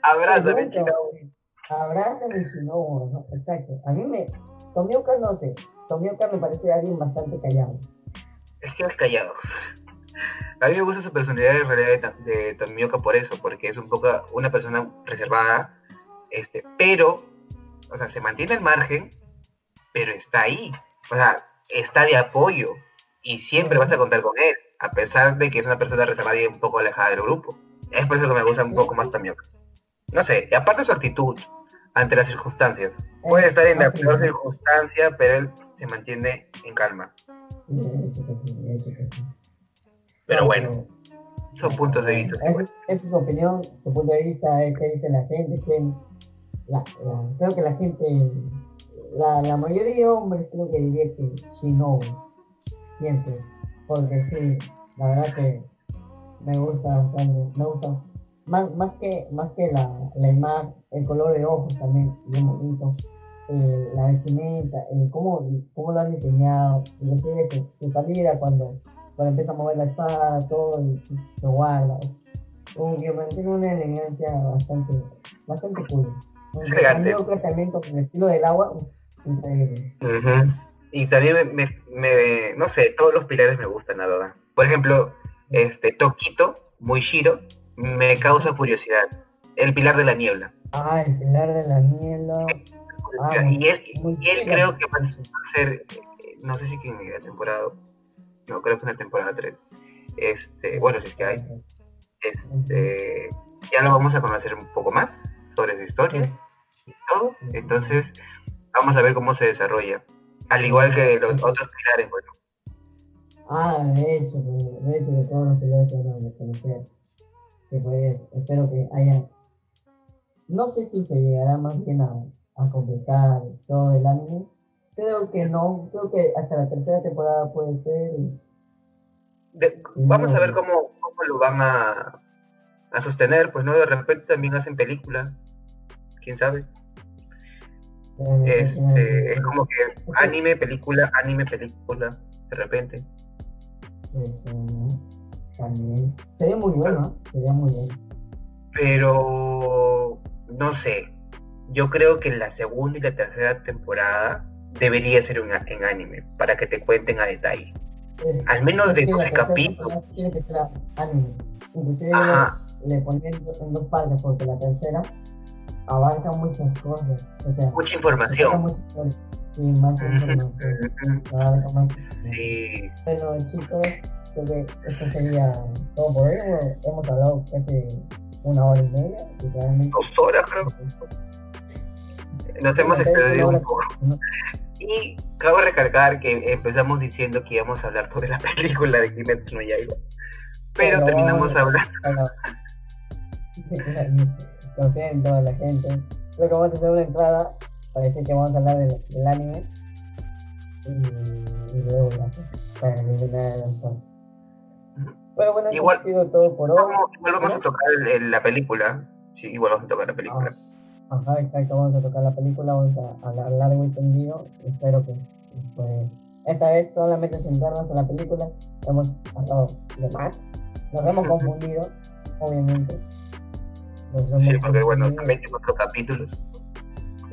Abrázame, Shinobu. Abrázame, Shinobu, ¿no? exacto. A mí me, Tomioka no sé, Tomioka me parece alguien bastante callado. Es que es callado. A mí me gusta su personalidad en realidad de, de Tomioka por eso, porque es un poco una persona reservada, este, pero, o sea, se mantiene al margen, pero está ahí. O sea, está de apoyo y siempre vas a contar con él, a pesar de que es una persona reservada y un poco alejada del grupo. Es por eso que me gusta un poco más también. No sé, y aparte su actitud ante las circunstancias. Puede estar en la peor circunstancia, pero él se mantiene en calma. Pero bueno, son puntos de vista. Esa es, su opinión, su punto de vista, qué dice la gente, creo que la gente la, la mayoría de hombres creo que diría que Shinobu, siempre, porque sí, la verdad que me gusta bastante, me gusta, más, más que, más que la, la imagen, el color de ojos también, bien bonito, eh, la vestimenta, eh, cómo, cómo, lo han diseñado, inclusive su, su salida cuando, cuando empieza a mover la espada, todo, y, lo guarda, como que mantiene una elegancia bastante, bastante cool. Elegante. también con el estilo del agua, y también me, no sé, todos los pilares me gustan, la verdad. Por ejemplo, este Toquito, muy Shiro, me causa curiosidad. El pilar de la niebla. Ah, el pilar de la niebla. Ah, y él, creo que va a ser, no sé si que en la temporada, no, creo que en la temporada 3. Este, bueno, si es que hay. Este, ya lo vamos a conocer un poco más sobre su historia y todo. Entonces, Vamos a ver cómo se desarrolla. Al igual que los otros pilares, bueno. Ah, de hecho, de hecho que todos los pilotos van a conocer. Que pues, espero que haya. No sé si se llegará más bien a, a completar todo el anime. Creo que no, creo que hasta la tercera temporada puede ser. vamos a ver cómo, cómo lo van a, a sostener, pues no, de repente también hacen películas, quién sabe. Este, es como que anime, película, anime, película, de repente. Eso, también. Sería muy bueno, Sería muy bueno. Pero, no sé, yo creo que la segunda y la tercera temporada debería ser una, en anime, para que te cuenten a detalle. Al menos de 12 capítulos. Tiene que ser anime. Inclusive le ponen en dos partes porque la tercera abarca muchas cosas. O sea, mucha información. Mucha sí, más información. abarca más. Sí. Bueno, chicos, creo que esto sería todo por hoy. Hemos hablado casi una hora y media. Literalmente. Dos horas, creo. Nos hemos excedido un poco. Y cabe recalcar que empezamos diciendo que íbamos a hablar sobre la película de Kimetsu no Yaiba pero, terminamos hablando. En toda la gente. Creo que vamos a hacer una entrada para decir que vamos a hablar del, del anime. Y, luego ya, para el Pero bueno, igual, ha sido todo por hoy. Igual vamos a tocar la película. Sí, igual vamos a tocar la película. Ah, ajá, exacto, vamos a tocar la película, vamos a hablar largo y tendido. Espero que pues esta vez solamente centrarnos en la película. Hemos hablado de más. Nos hemos confundido, obviamente. Sí, porque bueno, son 24 capítulos.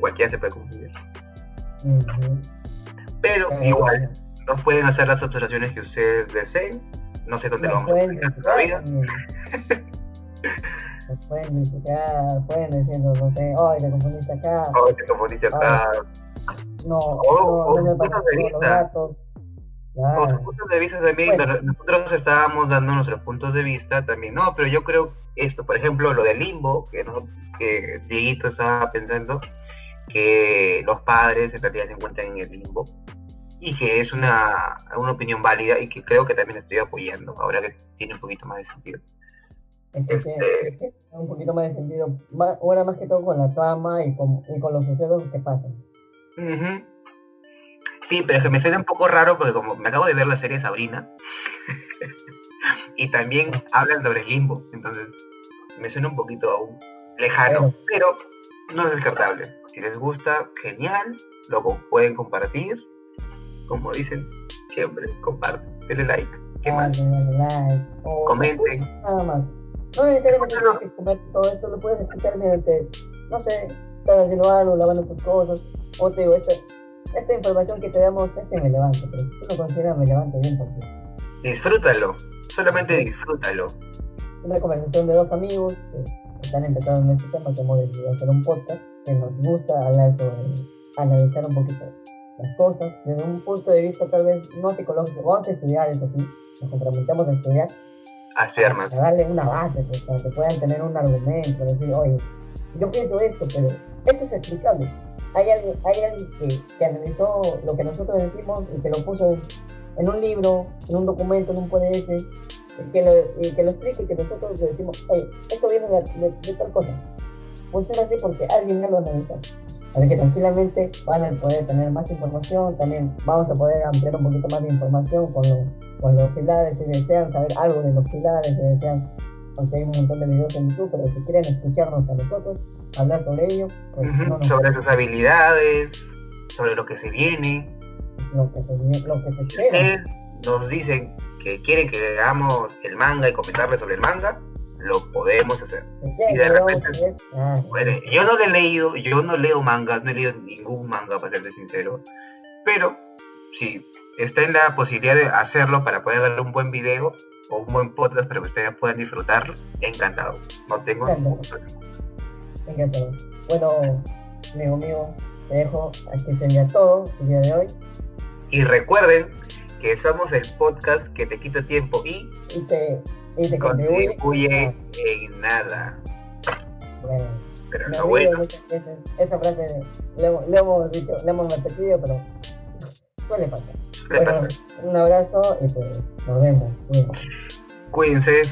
Cualquiera se puede confundir. Pero igual, nos pueden hacer las observaciones que ustedes deseen. No sé dónde lo vamos a explicar todavía. Pueden criticar, pueden decir, no sé, hoy te confundiste acá. Hoy te confundiste acá. No, o, no, no, no, los datos. Claro. Los puntos de vista también, nosotros estábamos dando nuestros puntos de vista también, no, pero yo creo esto, por ejemplo, lo del limbo, que, ¿no? que Dieguito estaba pensando, que los padres en realidad se encuentran en el limbo y que es una, una opinión válida y que creo que también estoy apoyando, ahora que tiene un poquito más de sentido. este... un poquito más de sentido, ahora más que todo con la trama y con, y con los sucesos que pasan. Sí, pero es que me suena un poco raro porque como me acabo de ver la serie Sabrina y también hablan sobre el limbo, entonces me suena un poquito aún lejano, pero no es descartable. Si les gusta, genial, lo pueden compartir, como dicen siempre, comparten, denle like. ¿Qué más? like. Comenten. Nada más. No necesariamente tienes que comer todo esto, lo puedes escuchar mediante, no sé, estás haciendo algo, lavando tus cosas, o te digo, esta, esta información que te damos es irrelevante, pero si tú lo consideras relevante, bien por ti. Disfrútalo, solamente disfrútalo. Una conversación de dos amigos que están empezando en este tema, que hemos decidido hacer un podcast, que nos gusta hablar sobre, analizar un poquito las cosas, desde un punto de vista tal vez no psicológico, vamos a estudiar eso sí, nos comprometemos a estudiar. A estudiar más. A darle una base, pues, para que puedan tener un argumento, decir, oye, yo pienso esto, pero esto es explicable hay alguien, hay alguien que, analizó lo que nosotros decimos y que lo puso en, un libro, en un documento, en un PDF, que lo, que lo explique y que nosotros le decimos, oye, esto viene de, de, tal cosa. Funciona así porque alguien ya lo analizó. Así que tranquilamente van a poder tener más información, también vamos a poder ampliar un poquito más de información con, lo, con los pilares, si desean saber algo de los pilares, si desean porque hay un montón de videos en YouTube, pero si quieren escucharnos a nosotros, hablar sobre ello, pues sobre sus habilidades, sobre lo que se viene. Lo que se, lo que se espera. nos dicen que quieren que hagamos el manga y comentarles sobre el manga, lo podemos hacer. Y de repente, ah, yo no le he leído, yo no leo manga, no he leído ningún manga para serte sincero, pero si está en la posibilidad de hacerlo para poder darle un buen video, o un buen podcast para que ustedes puedan disfrutarlo, encantado. No tengo ningún problema. Encantado. Bueno, amigo mío, te dejo. Aquí sería todo el día de hoy. Y recuerden que somos el podcast que te quita tiempo y, y te, y te contribuye, en nada. Bueno. Pero no bueno. Esa frase le, le, hemos dicho, le hemos repetido, pero suele pasar. Un abrazo y pues nos vemos. Cuídense.